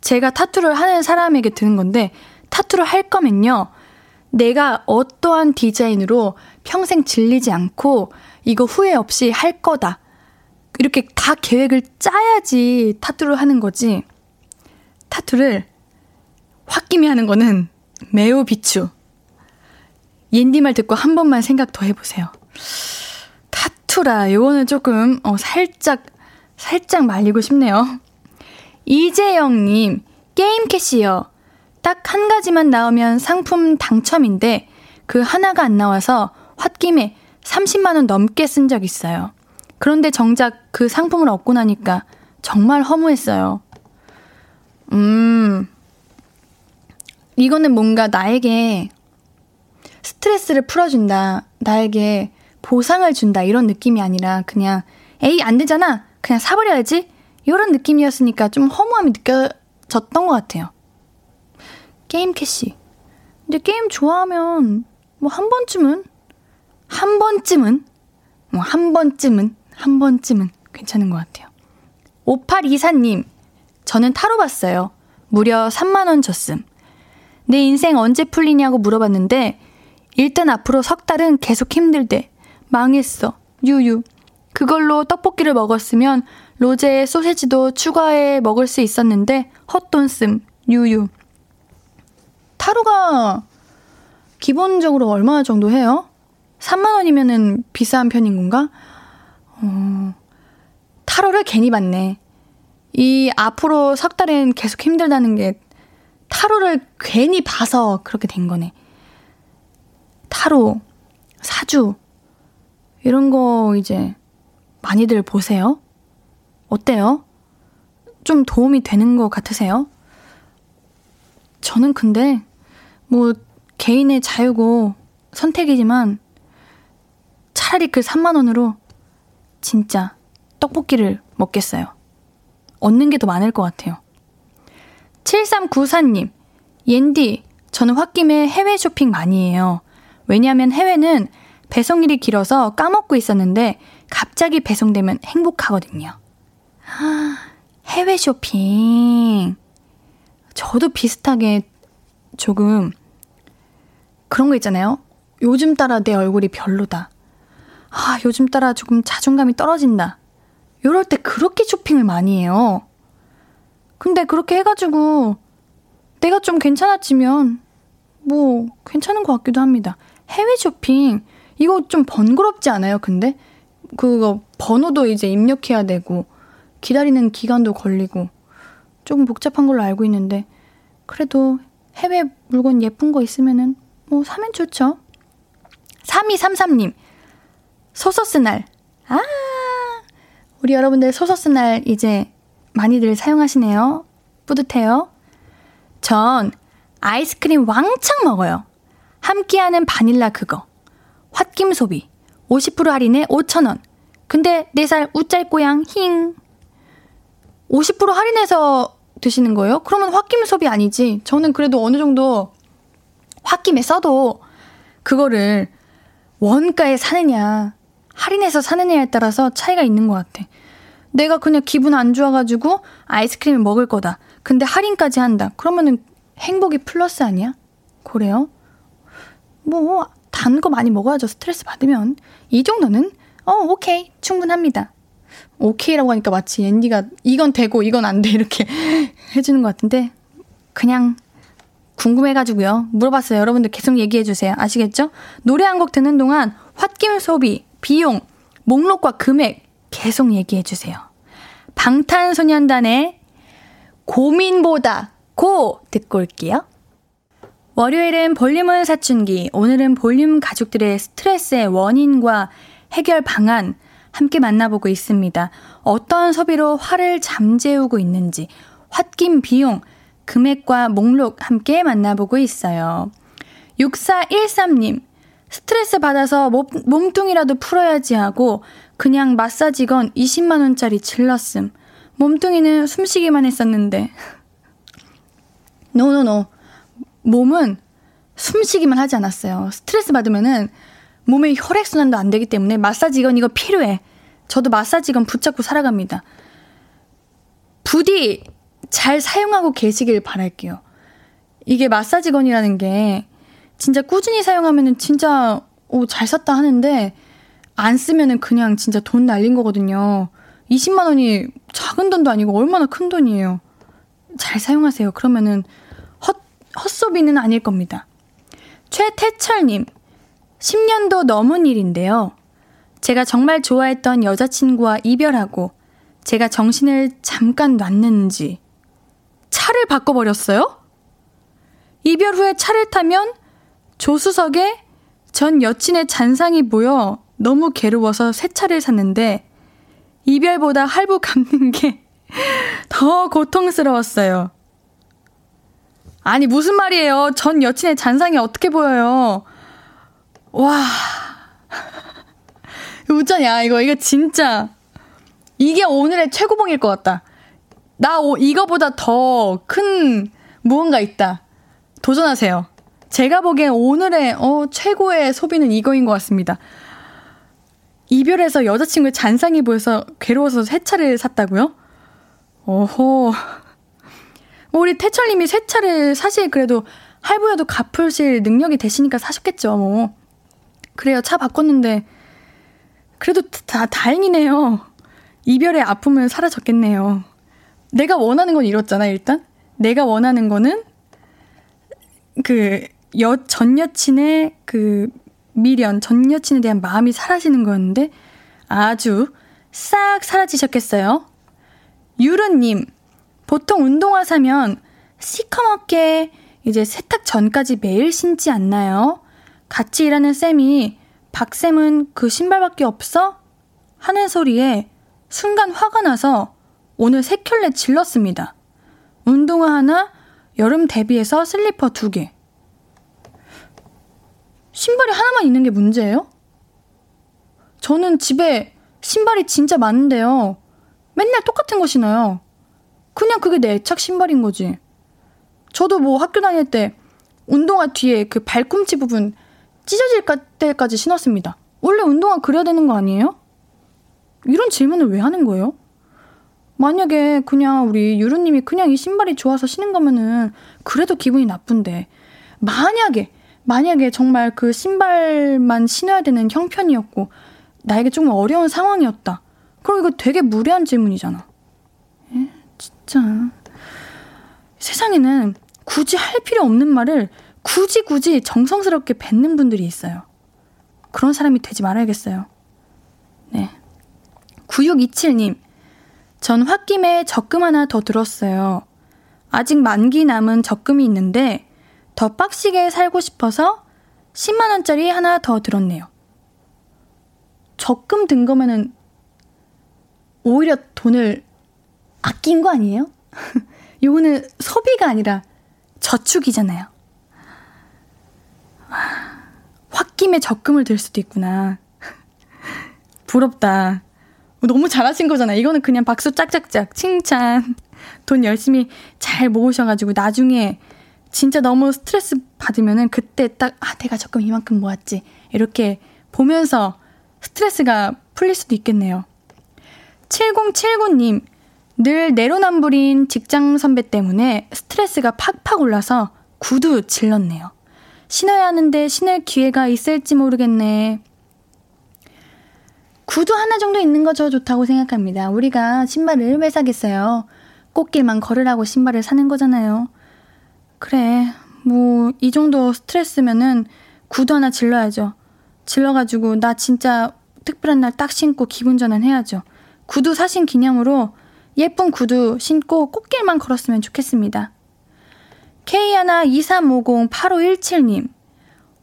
Speaker 1: 제가 타투를 하는 사람에게 드는 건데 타투를 할 거면요. 내가 어떠한 디자인으로 평생 질리지 않고 이거 후회 없이 할 거다. 이렇게 다 계획을 짜야지 타투를 하는 거지. 타투를 홧김이 하는 거는 매우 비추. 옌디 말 듣고 한 번만 생각 더 해보세요. 타투라, 요거는 조금, 어, 살짝, 살짝 말리고 싶네요. 이재영님, 게임 캐시요. 딱 한 가지만 나오면 상품 당첨인데 그 하나가 안 나와서 홧김에 30만 원 넘게 쓴 적 있어요. 그런데 정작 그 상품을 얻고 나니까 정말 허무했어요. 음, 이거는 뭔가 나에게 스트레스를 풀어준다. 나에게 보상을 준다. 이런 느낌이 아니라 그냥, 에이, 안 되잖아. 그냥 사버려야지. 이런 느낌이었으니까 좀 허무함이 느껴졌던 것 같아요. 게임 cash. 근데 게임 좋아하면 뭐 한 번쯤은 한 번쯤은 뭐 한 번쯤은, 한 번쯤은 괜찮은 것 같아요. 5824님, 저는 타로 봤어요. 무려 3만원 줬음. 내 인생 언제 풀리냐고 물어봤는데, 일단 앞으로 석 달은 계속 힘들대. 망했어. 유유. 그걸로 떡볶이를 먹었으면 로제에 소세지도 추가해 먹을 수 있었는데 헛돈 씀. 유유. 타로가 기본적으로 얼마 정도 해요? 3만 원이면은 비싼 편인 건가? 어, 타로를 괜히 봤네. 이 앞으로 석 달엔 계속 힘들다는 게 타로를 괜히 봐서 그렇게 된 거네. 타로, 사주, 이런 거 이제 많이들 보세요. 어때요? 좀 도움이 되는 것 같으세요? 저는 근데 뭐 개인의 자유고 선택이지만 차라리 그 3만 원으로 진짜 떡볶이를 먹겠어요. 얻는 게 더 많을 것 같아요. 7394님, 옌디, 저는 홧김에 해외 쇼핑 많이 해요. 왜냐하면 해외는 배송일이 길어서 까먹고 있었는데 갑자기 배송되면 행복하거든요. 해외 쇼핑. 저도 비슷하게 조금 그런 거 있잖아요. 요즘 따라 내 얼굴이 별로다. 아, 요즘 따라 조금 자존감이 떨어진다. 요럴 때 그렇게 쇼핑을 많이 해요. 근데 그렇게 해가지고 내가 좀 괜찮아지면 뭐 괜찮은 것 같기도 합니다. 해외 쇼핑 이거 좀 번거롭지 않아요? 근데 그거 번호도 이제 입력해야 되고 기다리는 기간도 걸리고 조금 복잡한 걸로 알고 있는데 그래도 해외 물건 예쁜 거 있으면은 뭐 사면 좋죠. 3233님 소서 스 날. 아 우리 여러분들 소서 스 날 이제 많이들 사용하시네요. 뿌듯해요. 전 아이스크림 왕창 먹어요. 함께하는 바닐라 그거. 홧김 소비. 50% 할인에 5,000원. 근데 4살 우짤꼬양 힝. 50% 할인해서 드시는 거예요? 그러면 홧김 소비 아니지. 저는 그래도 어느 정도 홧김에 써도 그거를 원가에 사느냐, 할인해서 사느냐에 따라서 차이가 있는 것 같아. 내가 그냥 기분 안 좋아가지고 아이스크림을 먹을 거다. 근데 할인까지 한다. 그러면은 행복이 플러스 아니야? 그래요? 뭐, 단 거 많이 먹어야죠. 스트레스 받으면. 이 정도는, 어, 오케이. 충분합니다. 오케이라고 하니까 마치 앤디가 이건 되고 이건 안 돼. 이렇게 [laughs] 해주는 것 같은데. 그냥 궁금해가지고요. 물어봤어요. 여러분들 계속 얘기해주세요. 아시겠죠? 노래 한 곡 듣는 동안 홧김 소비, 비용, 목록과 금액 계속 얘기해주세요. 방탄소년단의 고민보다 고 듣고 올게요. 월요일은 볼륨은 사춘기. 오늘은 볼륨 가족들의 스트레스의 원인과 해결 방안 함께 만나보고 있습니다. 어떤 소비로 화를 잠재우고 있는지, 홧김 비용, 금액과 목록 함께 만나보고 있어요. 6413님, 스트레스 받아서 몸, 몸뚱이라도 풀어야지 하고 그냥 마사지건 20만원짜리 질렀음. 몸뚱이는 숨쉬기만 했었는데. [laughs] 노노노. 몸은 숨쉬기만 하지 않았어요. 스트레스 받으면은 몸에 혈액순환도 안 되기 때문에 마사지건 이거 필요해. 저도 마사지건 붙잡고 살아갑니다. 부디 잘 사용하고 계시길 바랄게요. 이게 마사지건이라는 게 진짜 꾸준히 사용하면은 진짜 오, 잘 샀다 하는데 안 쓰면은 그냥 진짜 돈 날린 거거든요. 20만 원이 작은 돈도 아니고 얼마나 큰 돈이에요. 잘 사용하세요. 그러면은 헛, 헛소비는 아닐 겁니다. 최태철님, 10년도 넘은 일인데요. 제가 정말 좋아했던 여자친구와 이별하고 제가 정신을 잠깐 놨는지 차를 바꿔버렸어요? 이별 후에 차를 타면 조수석에 전 여친의 잔상이 보여 너무 괴로워서 새 차를 샀는데 이별보다 할부 갚는 게 [laughs] 더 고통스러웠어요. 아니, 무슨 말이에요? 전 여친의 잔상이 어떻게 보여요? 와. [laughs] 우짜냐, 이거, 이거 진짜. 이게 오늘의 최고봉일 것 같다. 나 오, 이거보다 더 큰 무언가 있다. 도전하세요. 제가 보기엔 오늘의 어, 최고의 소비는 이거인 것 같습니다. 이별해서 여자친구의 잔상이 보여서 괴로워서 새 차를 샀다고요? 어허. 뭐 우리 태철님이 새 차를 사실 그래도 할부여도 갚으실 능력이 되시니까 사셨겠죠, 뭐. 그래요, 차 바꿨는데. 그래도 다 다행이네요. 이별의 아픔은 사라졌겠네요. 내가 원하는 건 이렇잖아, 일단. 내가 원하는 거는 그 여, 전 여친의 그 미련, 전 여친에 대한 마음이 사라지는 거였는데 아주 싹 사라지셨겠어요. 유르님, 보통 운동화 사면 시커멓게 이제 세탁 전까지 매일 신지 않나요? 같이 일하는 쌤이 박쌤은 그 신발밖에 없어? 하는 소리에 순간 화가 나서 오늘 세 켤레 질렀습니다. 운동화 하나, 여름 대비해서 슬리퍼 두 개. 신발이 하나만 있는 게 문제예요? 저는 집에 신발이 진짜 많은데요. 맨날 똑같은 거 신어요. 그냥 그게 내 애착 신발인 거지. 저도 뭐 학교 다닐 때 운동화 뒤에 그 발꿈치 부분 찢어질 때까지 신었습니다. 원래 운동화 그려야 되는 거 아니에요? 이런 질문을 왜 하는 거예요? 만약에 그냥 우리 유루님이 그냥 이 신발이 좋아서 신은 거면은 그래도 기분이 나쁜데 만약에 만약에 정말 그 신발만 신어야 되는 형편이었고 나에게 조금 어려운 상황이었다. 그럼 이거 되게 무례한 질문이잖아. 에? 진짜 세상에는 굳이 할 필요 없는 말을 굳이 굳이 정성스럽게 뱉는 분들이 있어요. 그런 사람이 되지 말아야겠어요. 네. 9627님, 전 홧김에 적금 하나 더 들었어요. 아직 만기 남은 적금이 있는데 더 빡시게 살고 싶어서 10만원짜리 하나 더 들었네요. 적금 든 거면은 오히려 돈을 아낀 거 아니에요? [laughs] 요거는 소비가 아니라 저축이잖아요. 홧김에 적금을 들 수도 있구나. [laughs] 부럽다. 너무 잘하신 거잖아. 이거는 그냥 박수 짝짝짝 칭찬. 돈 열심히 잘 모으셔가지고 나중에 진짜 너무 스트레스 받으면은 그때 딱, 아, 내가 적금 이만큼 모았지. 이렇게 보면서 스트레스가 풀릴 수도 있겠네요. 7079님, 늘 내로남불인 직장 선배 때문에 스트레스가 팍팍 올라서 구두 질렀네요. 신어야 하는데 신을 기회가 있을지 모르겠네. 구두 하나 정도 있는 거 저 좋다고 생각합니다. 우리가 신발을 왜 사겠어요? 꽃길만 걸으라고 신발을 사는 거잖아요. 그래, 뭐, 이 정도 스트레스면은 구두 하나 질러야죠. 질러가지고, 나 진짜 특별한 날 딱 신고 기분 전환 해야죠. 구두 사신 기념으로 예쁜 구두 신고 꽃길만 걸었으면 좋겠습니다. K123508517님,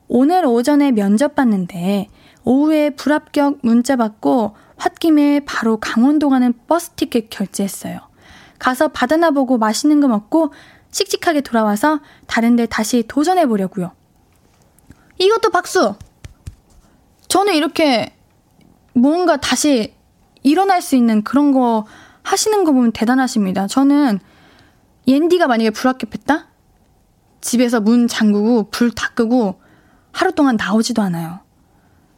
Speaker 1: 오늘 오전에 면접 봤는데, 오후에 불합격 문자 받고 홧김에 바로 강원도 가는 버스 티켓 결제했어요. 가서 바다나 보고 맛있는 거 먹고 씩씩하게 돌아와서 다른 데 다시 도전해 보려고요. 이것도 박수! 저는 이렇게 뭔가 다시 일어날 수 있는 그런 거 하시는 거 보면 대단하십니다. 저는 옌디가 만약에 불합격했다? 집에서 문 잠그고 불 다 끄고 하루 동안 나오지도 않아요.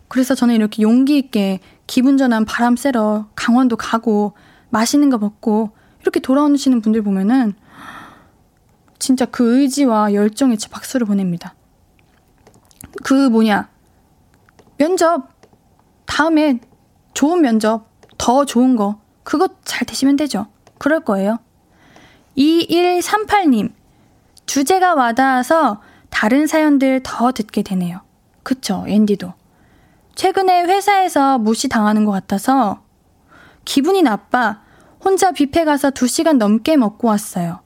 Speaker 1: 그래서 저는 이렇게 용기 있게 기분 전환 바람 쐬러 강원도 가고 맛있는 거 먹고 이렇게 돌아오시는 분들 보면은 진짜 그 의지와 열정에 제 박수를 보냅니다. 그 뭐냐. 면접. 다음에 좋은 면접. 더 좋은 거. 그거 잘 되시면 되죠. 그럴 거예요. 2138님. 주제가 와닿아서 다른 사연들 더 듣게 되네요. 그쵸, 앤디도. 최근에 회사에서 무시당하는 것 같아서 기분이 나빠 혼자 뷔페 가서 2시간 넘게 먹고 왔어요.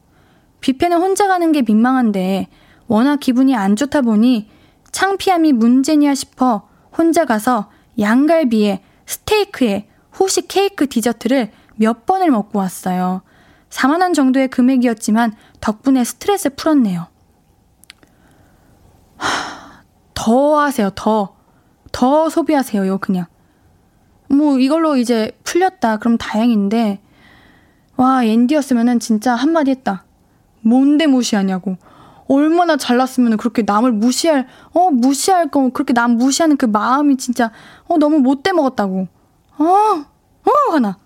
Speaker 1: 뷔페는 혼자 가는 게 민망한데 워낙 기분이 안 좋다 보니 창피함이 문제냐 싶어 혼자 가서 양갈비에 스테이크에 후식 케이크 디저트를 몇 번을 먹고 왔어요. 4만원 정도의 금액이었지만 덕분에 스트레스 풀었네요. 하, 더 하세요, 더. 더 소비하세요, 그냥. 뭐, 이걸로 이제 풀렸다. 그럼 다행인데, 와, 앤디였으면은 진짜 한마디 했다. 뭔데 무시하냐고. 얼마나 잘났으면 그렇게 남을 무시할, 어, 무시할 거, 그렇게 남 무시하는 그 마음이 진짜, 어, 너무 못돼 먹었다고. 어, 어, 하나.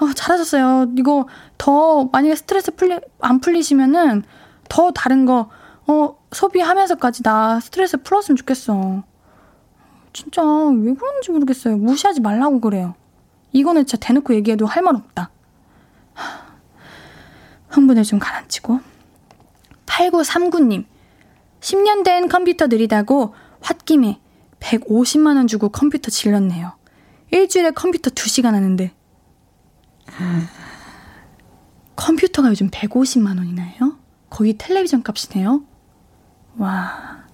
Speaker 1: 어, 잘하셨어요. 이거 더, 만약에 스트레스 풀리, 안 풀리시면은 더 다른 거, 어, 소비하면서까지 나 스트레스 풀었으면 좋겠어. 진짜, 왜 그런지 모르겠어요. 무시하지 말라고 그래요. 이거는 진짜 대놓고 얘기해도 할 말 없다. 흥분을 좀 가라앉히고. 8939님, 10년 된 컴퓨터 느리다고 홧김에 150만원 주고 컴퓨터 질렀네요. 일주일에 컴퓨터 2시간 하는데. 컴퓨터가 요즘 150만 원이나요? 거의 텔레비전 값이네요? 와.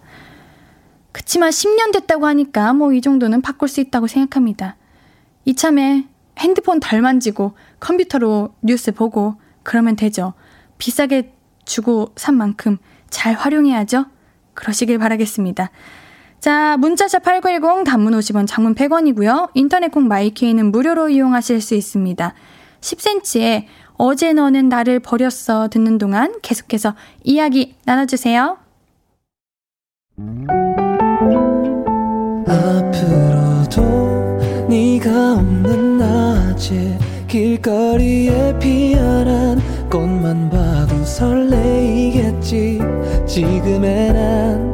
Speaker 1: 그치만 10년 됐다고 하니까 뭐 이 정도는 바꿀 수 있다고 생각합니다. 이참에 핸드폰 덜 만지고 컴퓨터로 뉴스 보고 그러면 되죠. 비싸게 주고 산 만큼 잘 활용해야죠. 그러시길 바라겠습니다. 자, 문자샵 8910 단문 50원, 장문 100원이고요. 인터넷 콩 마이케이는 무료로 이용하실 수 있습니다. 10cm에 어제 너는 나를 버렸어 듣는 동안 계속해서 이야기 나눠주세요.
Speaker 3: 앞으로도 네가 없는 낮에 길거리에 피어난 꽃만 봐도 설레이겠지 지금의 난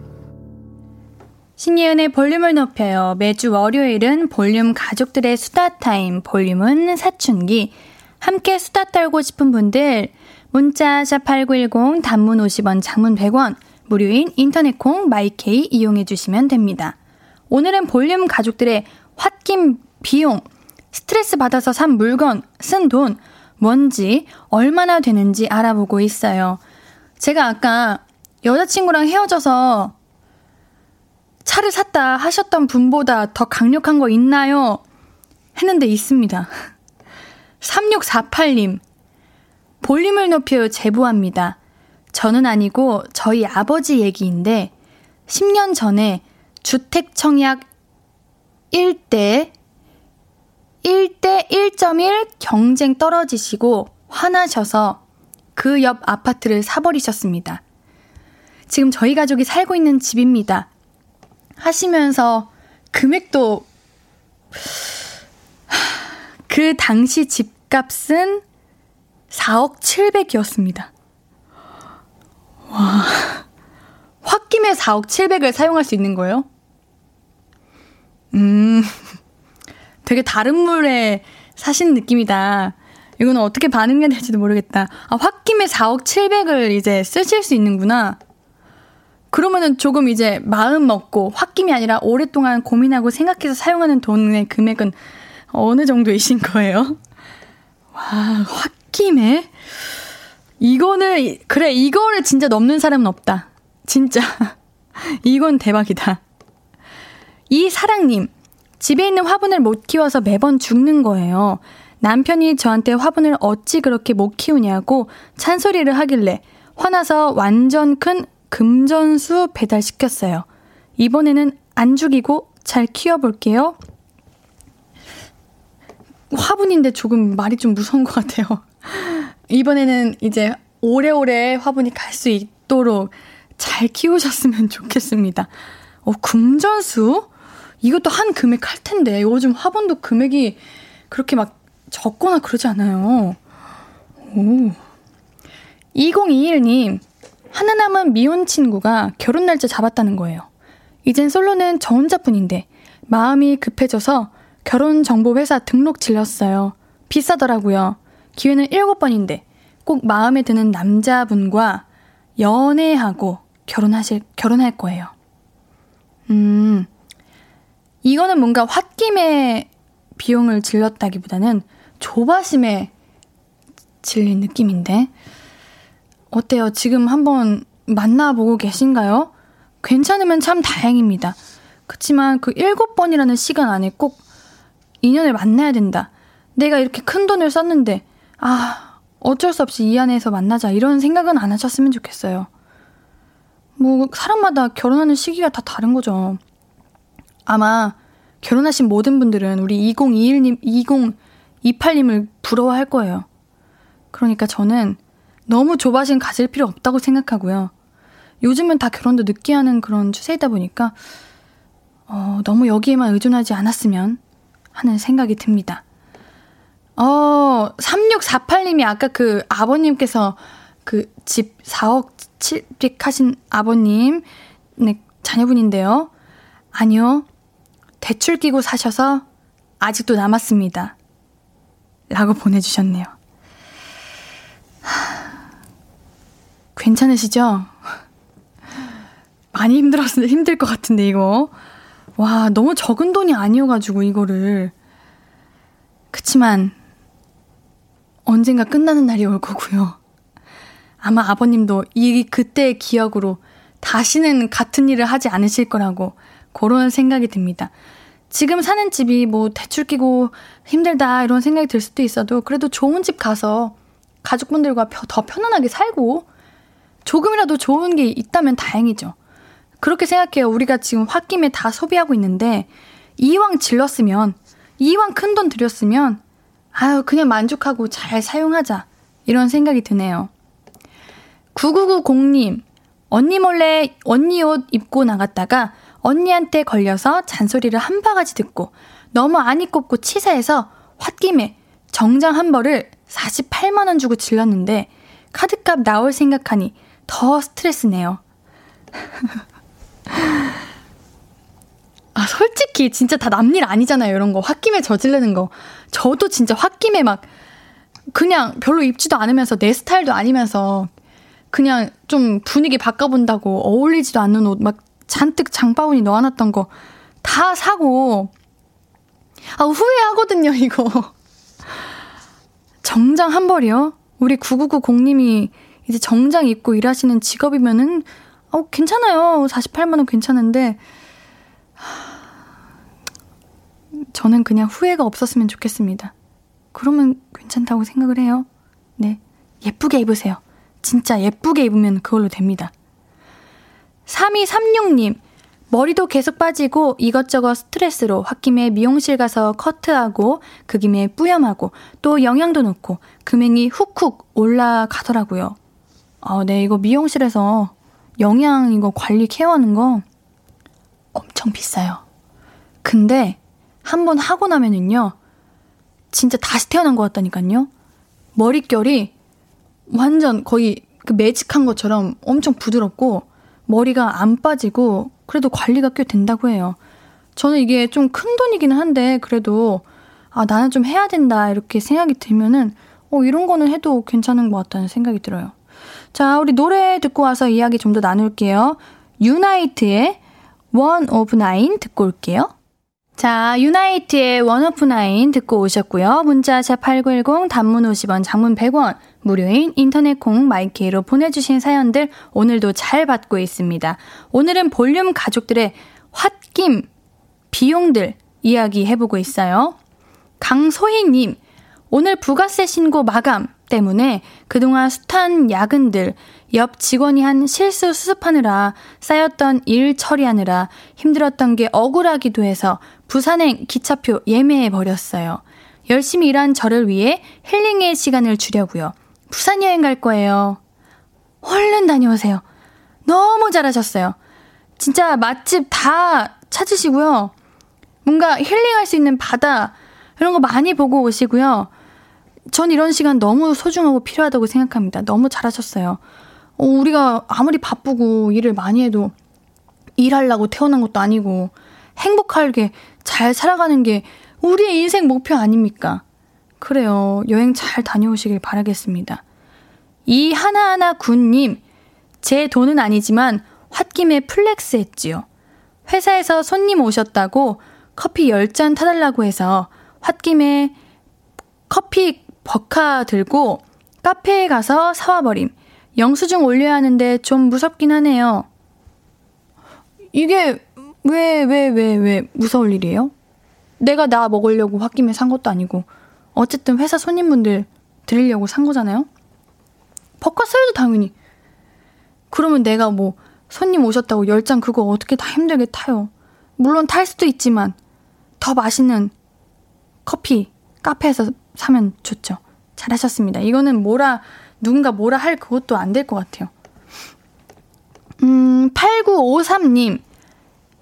Speaker 1: 신예은의 볼륨을 높여요. 매주 월요일은 볼륨 가족들의 수다 타임, 볼륨은 사춘기. 함께 수다 떨고 싶은 분들, 문자 샵8910 단문 50원, 장문 100원, 무료인 인터넷 콩 my K 이용해 주시면 됩니다. 오늘은 볼륨 가족들의 홧김 비용, 스트레스 받아서 산 물건, 쓴 돈, 뭔지, 얼마나 되는지 알아보고 있어요. 제가 아까 여자친구랑 헤어져서 차를 샀다 하셨던 분보다 더 강력한 거 있나요? 했는데 있습니다. [laughs] 3648님, 볼륨을 높여 제보합니다. 저는 아니고 저희 아버지 얘기인데, 10년 전에 주택 청약 1대, 1대 1.1 경쟁 떨어지시고 화나셔서 그 옆 아파트를 사버리셨습니다. 지금 저희 가족이 살고 있는 집입니다. 하시면서 금액도 그 당시 집값은 4억 7백이었습니다. 와. 홧김에 4억 7백을 사용할 수 있는 거예요? 음. 되게 다른 물에 사신 느낌이다. 이거는 어떻게 반응해야 될지도 모르겠다. 아, 홧김에 4억 7백을 이제 쓰실 수 있는구나. 그러면은 조금 이제 마음 먹고 홧김이 아니라 오랫동안 고민하고 생각해서 사용하는 돈의 금액은 어느 정도이신 거예요? 와, 홧김에? 이거는, 그래, 이거를 진짜 넘는 사람은 없다. 진짜. [laughs] 이건 대박이다. 이 사랑님, 집에 있는 화분을 못 키워서 매번 죽는 거예요. 남편이 저한테 화분을 어찌 그렇게 못 키우냐고 찬소리를 하길래 화나서 완전 큰 금전수 배달시켰어요. 이번에는 안 죽이고 잘 키워볼게요. 화분인데 조금 말이 좀 무서운 것 같아요. [laughs] 이번에는 이제 오래오래 화분이 갈 수 있도록 잘 키우셨으면 좋겠습니다. 어, 금전수? 이것도 한 금액 할 텐데, 요즘 화분도 금액이 그렇게 막 적거나 그러지 않아요. 오. 2021님, 하나 남은 미혼 친구가 결혼 날짜 잡았다는 거예요. 이젠 솔로는 저 혼자뿐인데 마음이 급해져서 결혼 정보 회사 등록 질렀어요. 비싸더라고요. 기회는 7번인데 꼭 마음에 드는 남자분과 연애하고 결혼하실 결혼할 거예요. 음. 이거는 뭔가 홧김에 비용을 질렀다기보다는 조바심에 질린 느낌인데 어때요? 지금 한번 만나보고 계신가요? 괜찮으면 참 다행입니다. 그치만 그 일곱 번이라는 시간 안에 꼭 인연을 만나야 된다. 내가 이렇게 큰 돈을 썼는데, 아, 어쩔 수 없이 이 안에서 만나자. 이런 생각은 안 하셨으면 좋겠어요. 뭐, 사람마다 결혼하는 시기가 다 다른 거죠. 아마 결혼하신 모든 분들은 우리 2021님, 2028님을 부러워할 거예요. 그러니까 저는 너무 조바심 가질 필요 없다고 생각하고요. 요즘은 다 결혼도 늦게 하는 그런 추세이다 보니까, 어, 너무 여기에만 의존하지 않았으면 하는 생각이 듭니다. 어, 3648님이 아까 그 아버님께서 그 집 4억 7백 하신 아버님, 네, 자녀분인데요. 아니요. 대출 끼고 사셔서 아직도 남았습니다. 라고 보내주셨네요. 괜찮으시죠? [laughs] 많이 힘들었, 힘들 것 같은데, 이거. 와, 너무 적은 돈이 아니어가지고, 이거를. 그치만, 언젠가 끝나는 날이 올 거고요. 아마 아버님도 이 그때의 기억으로 다시는 같은 일을 하지 않으실 거라고 그런 생각이 듭니다. 지금 사는 집이 뭐 대출 끼고 힘들다 이런 생각이 들 수도 있어도 그래도 좋은 집 가서 가족분들과 더 편안하게 살고 조금이라도 좋은 게 있다면 다행이죠. 그렇게 생각해요. 우리가 지금 홧김에 다 소비하고 있는데 이왕 질렀으면 이왕 큰 돈 들였으면 아유 그냥 만족하고 잘 사용하자 이런 생각이 드네요. 9990님 언니 몰래 언니 옷 입고 나갔다가 언니한테 걸려서 잔소리를 한 바가지 듣고 너무 안 입고 치사해서 홧김에 정장 한 벌을 48만원 주고 질렀는데 카드값 나올 생각하니 더 스트레스네요. [laughs] 아, 솔직히 진짜 다 남일 아니잖아요. 이런 거. 홧김에 저지르는 거. 저도 진짜 홧김에 막 그냥 별로 입지도 않으면서 내 스타일도 아니면서 그냥 좀 분위기 바꿔본다고 어울리지도 않는 옷 막 잔뜩 장바구니 넣어놨던 거 다 사고 아 후회하거든요 이거 [laughs] 정장 한 벌이요? 우리 9990님이 이제 정장 입고 일하시는 직업이면은 어 괜찮아요. 48만 원 괜찮은데 저는 그냥 후회가 없었으면 좋겠습니다. 그러면 괜찮다고 생각을 해요? 네. 예쁘게 입으세요. 진짜 예쁘게 입으면 그걸로 됩니다. 3236님, 머리도 계속 빠지고 이것저것 스트레스로 홧김에 미용실 가서 커트하고 그 김에 뿌염하고 또 영양도 넣고 금액이 훅훅 올라가더라고요. 아, 네, 이거 미용실에서 영양 이거 관리 케어하는 거 엄청 비싸요. 근데 한 번 하고 나면은요, 진짜 다시 태어난 것 같다니까요. 머릿결이 완전 거의 그 매직한 것처럼 엄청 부드럽고 머리가 안 빠지고 그래도 관리가 꽤 된다고 해요. 저는 이게 좀 큰 돈이기는 한데 그래도 아 나는 좀 해야 된다 이렇게 생각이 들면은 어 이런 거는 해도 괜찮은 것 같다는 생각이 들어요. 자 우리 노래 듣고 와서 이야기 좀 더 나눌게요. 유나이트의 One of Nine 듣고 올게요. 자, 유나이트의 One of Nine 듣고 오셨고요. 문자 샵 8910 단문 50원, 장문 100원, 무료인 인터넷 콩 my K로 보내주신 사연들 오늘도 잘 받고 있습니다. 오늘은 볼륨 가족들의 홧김, 비용들 이야기 해보고 있어요. 강소희님, 오늘 부가세 신고 마감 때문에 그동안 숱한 야근들, 옆 직원이 한 실수 수습하느라 쌓였던 일 처리하느라 힘들었던 게 억울하기도 해서 부산행 기차표 예매해 버렸어요. 열심히 일한 저를 위해 힐링의 시간을 주려고요. 부산 여행 갈 거예요. 얼른 다녀오세요. 너무 잘하셨어요. 진짜 맛집 다 찾으시고요. 뭔가 힐링할 수 있는 바다 이런 거 많이 보고 오시고요. 전 이런 시간 너무 소중하고 필요하다고 생각합니다. 너무 잘하셨어요. 어, 우리가 아무리 바쁘고 일을 많이 해도 일하려고 태어난 것도 아니고 행복하게 잘 살아가는 게 우리의 인생 목표 아닙니까? 그래요. 여행 잘 다녀오시길 바라겠습니다. 이 하나하나 군님, 제 돈은 아니지만 홧김에 flex 했지요. 회사에서 손님 오셨다고 커피 10잔 타달라고 해서 홧김에 커피 버카 들고 카페에 가서 사와버림. 영수증 올려야 하는데 좀 무섭긴 하네요. 이게 왜, 왜, 왜, 왜 무서울 일이에요? 내가 나 먹으려고 홧김에 산 것도 아니고 어쨌든 회사 손님분들 드리려고 산 거잖아요. 바꿨어야죠 당연히. 그러면 내가 뭐 손님 오셨다고 열장 그거 어떻게 다 힘들게 타요. 물론 탈 수도 있지만 더 맛있는 커피 카페에서 사면 좋죠. 잘하셨습니다. 이거는 뭐라 누군가 뭐라 할 그것도 안 될 것 같아요. 음, 8953님.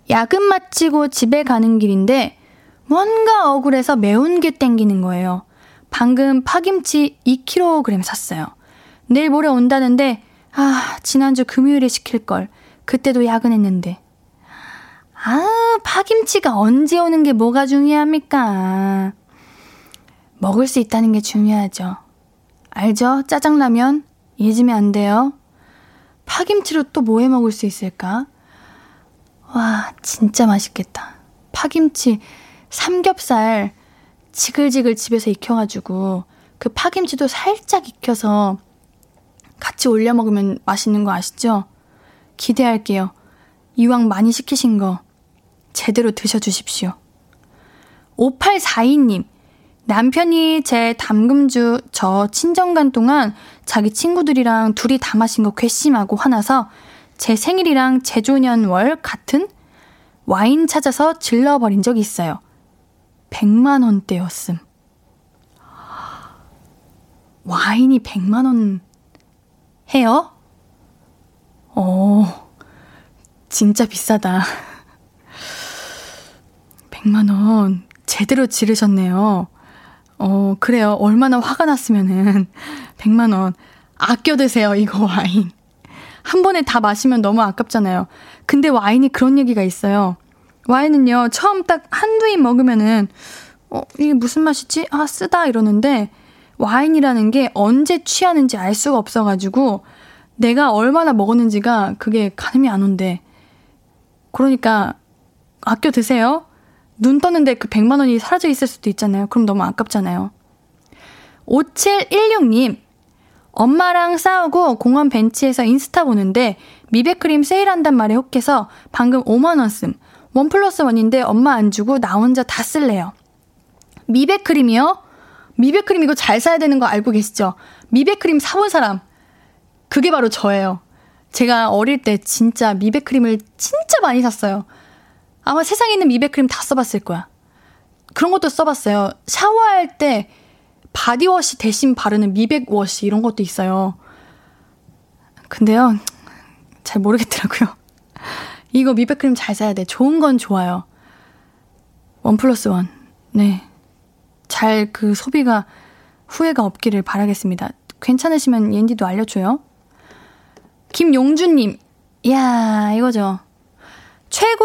Speaker 1: 야근 마치고 집에 가는 길인데 뭔가 억울해서 매운 게 땡기는 거예요. 방금 파김치 2kg 샀어요. 내일 모레 온다는데 아, 지난주 금요일에 시킬 걸. 그때도 야근했는데. 아, 파김치가 언제 오는 게 뭐가 중요합니까? 먹을 수 있다는 게 중요하죠. 알죠? 짜장라면? 잊으면 안 돼요. 파김치로 또 뭐 해 먹을 수 있을까? 와, 진짜 맛있겠다. 파김치, 삼겹살, 지글지글 집에서 익혀가지고, 그 파김치도 살짝 익혀서 같이 올려 먹으면 맛있는 거 아시죠? 기대할게요. 이왕 많이 시키신 거, 제대로 드셔주십시오. 5842님, 남편이 제 담금주 저 친정간 동안 자기 친구들이랑 둘이 다 마신 거 괘씸하고 화나서 제 생일이랑 제조년월 같은 와인 찾아서 질러버린 적이 있어요. 100만 원대였음. 와인이 100만 원 해요? 어, 진짜 비싸다. [laughs] 100만 원 제대로 지르셨네요. 어, 그래요. 얼마나 화가 났으면은 [laughs] 100만 원 아껴 드세요. 이거 와인. 한 번에 다 마시면 너무 아깝잖아요. 근데 와인이 그런 얘기가 있어요. 와인은요, 처음 딱 한두 입 먹으면은, 어, 이게 무슨 맛이지? 아, 쓰다 이러는데, 와인이라는 게 언제 취하는지 알 수가 없어 가지고, 내가 얼마나 먹었는지가 그게 가늠이 안 온대. 그러니까, 아껴 드세요. 눈 떴는데 그 100만 원이 사라져 있을 수도 있잖아요. 그럼 너무 아깝잖아요. 5716님, 엄마랑 싸우고 공원 벤치에서 인스타 보는데 미백크림 세일한단 말에 혹해서 방금 5만원 씀. 원 플러스 원인데 엄마 안 주고 나 혼자 다 쓸래요. 미백크림이요? 미백크림 이거 잘 사야 되는 거 알고 계시죠? 미백크림 사본 사람. 그게 바로 저예요. 제가 어릴 때 진짜 미백크림을 진짜 많이 샀어요. 아마 세상에 있는 미백크림 다 써봤을 거야. 그런 것도 써봤어요. 샤워할 때 바디워시 대신 바르는 미백워시 이런 것도 있어요. 근데요, 잘 모르겠더라고요. [laughs] 이거 미백크림 잘 사야 돼. 좋은 건 좋아요. 원 플러스 원. 네. 잘 그 소비가 후회가 없기를 바라겠습니다. 괜찮으시면 옌디도 알려줘요. 김용준님. 이야, 이거죠. 최고의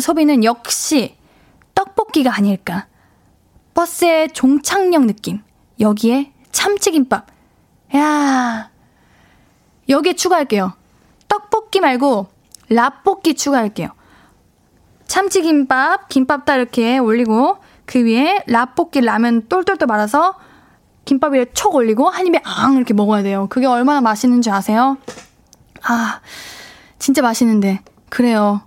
Speaker 1: 소비는 역시 떡볶이가 아닐까. 버스의 종착역 느낌. 여기에 참치김밥. 야 여기에 추가할게요. 떡볶이 말고 라볶이 추가할게요. 참치김밥, 김밥 다 이렇게 올리고 그 위에 라볶이 라면 똘똘똘 말아서 김밥 위에 촉 올리고 한 입에 앙 이렇게 먹어야 돼요. 그게 얼마나 맛있는지 아세요? 아, 진짜 맛있는데. 그래요.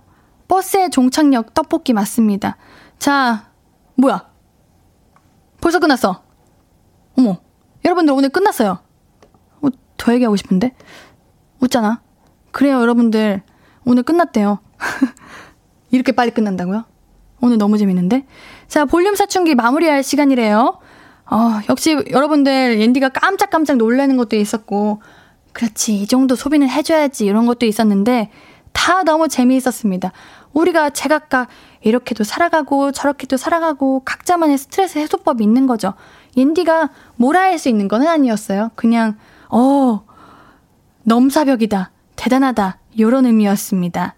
Speaker 1: 버스의 종착역 떡볶이 맞습니다. 자, 뭐야? 벌써 끝났어. 어머, 여러분들 오늘 끝났어요. 어, 더 얘기하고 싶은데? 웃잖아. 그래요, 여러분들. 오늘 끝났대요. [laughs] 이렇게 빨리 끝난다고요? 오늘 너무 재밌는데? 자, 볼륨 사춘기 마무리할 시간이래요. 어, 역시 여러분들 옌디가 깜짝깜짝 놀라는 것도 있었고, 그렇지, 이 정도 소비는 해줘야지, 이런 것도 있었는데, 다 너무 재미있었습니다. 우리가 제각각 이렇게도 살아가고 저렇게도 살아가고 각자만의 스트레스 해소법이 있는 거죠. 옌디가 뭐라 할 수 있는 건 아니었어요. 그냥, 어, 넘사벽이다. 대단하다. 요런 의미였습니다.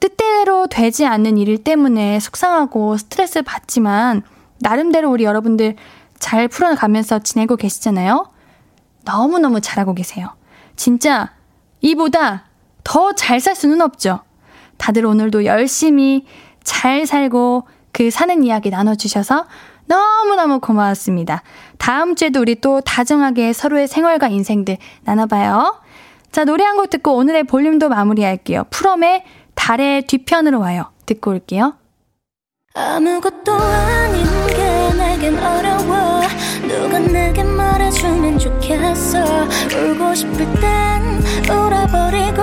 Speaker 1: 뜻대로 되지 않는 일 때문에 속상하고 스트레스 받지만 나름대로 우리 여러분들 잘 풀어가면서 지내고 계시잖아요. 너무너무 잘하고 계세요. 진짜 이보다 더 잘 살 수는 없죠. 다들 오늘도 열심히 잘 살고 그 사는 이야기 나눠주셔서 너무너무 고마웠습니다. 다음 주에도 우리 또 다정하게 서로의 생활과 인생들 나눠봐요. 자, 노래 한 곡 듣고 오늘의 볼륨도 마무리할게요. 프롬의 달의 뒤편으로 와요. 듣고 올게요.
Speaker 4: 아무것도 아닌 게 내겐 어려워 누가 내게 말해주면 좋겠어 울고 싶을 땐 울어버리고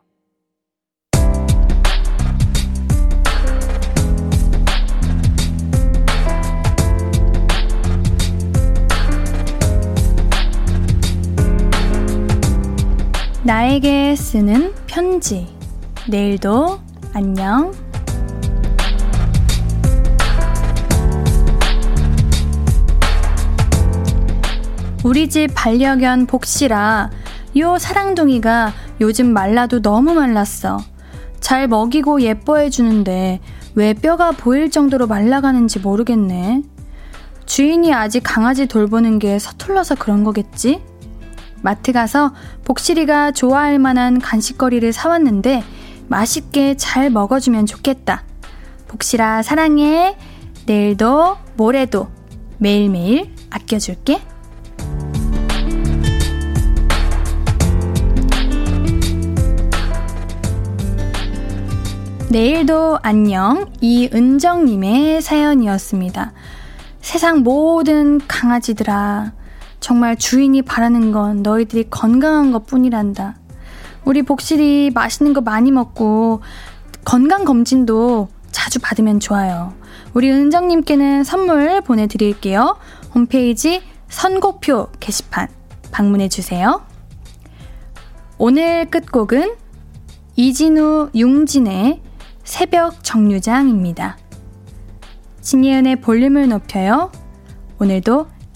Speaker 1: 나에게 쓰는 편지. 내일도 안녕. 우리 집 반려견 복시라 요 사랑둥이가 요즘 말라도 너무 말랐어. 잘 먹이고 예뻐해 주는데 왜 뼈가 보일 정도로 말라가는지 모르겠네. 주인이 아직 강아지 돌보는 게 서툴러서 그런 거겠지? 마트 가서 복실이가 좋아할 만한 간식거리를 사왔는데 맛있게 잘 먹어주면 좋겠다. 복실아, 사랑해. 내일도, 모레도, 매일매일 아껴줄게. 내일도 안녕 이은정님의 사연이었습니다. 세상 모든 강아지들아 정말 주인이 바라는 건 너희들이 건강한 것 뿐이란다. 우리 복실이 맛있는 거 많이 먹고 건강 검진도 자주 받으면 좋아요. 우리 은정님께는 선물 보내드릴게요. 홈페이지 선곡표 게시판 방문해 주세요. 오늘 끝곡은 이진우 융진의 새벽 정류장입니다. 신예은의 볼륨을 높여요. 오늘도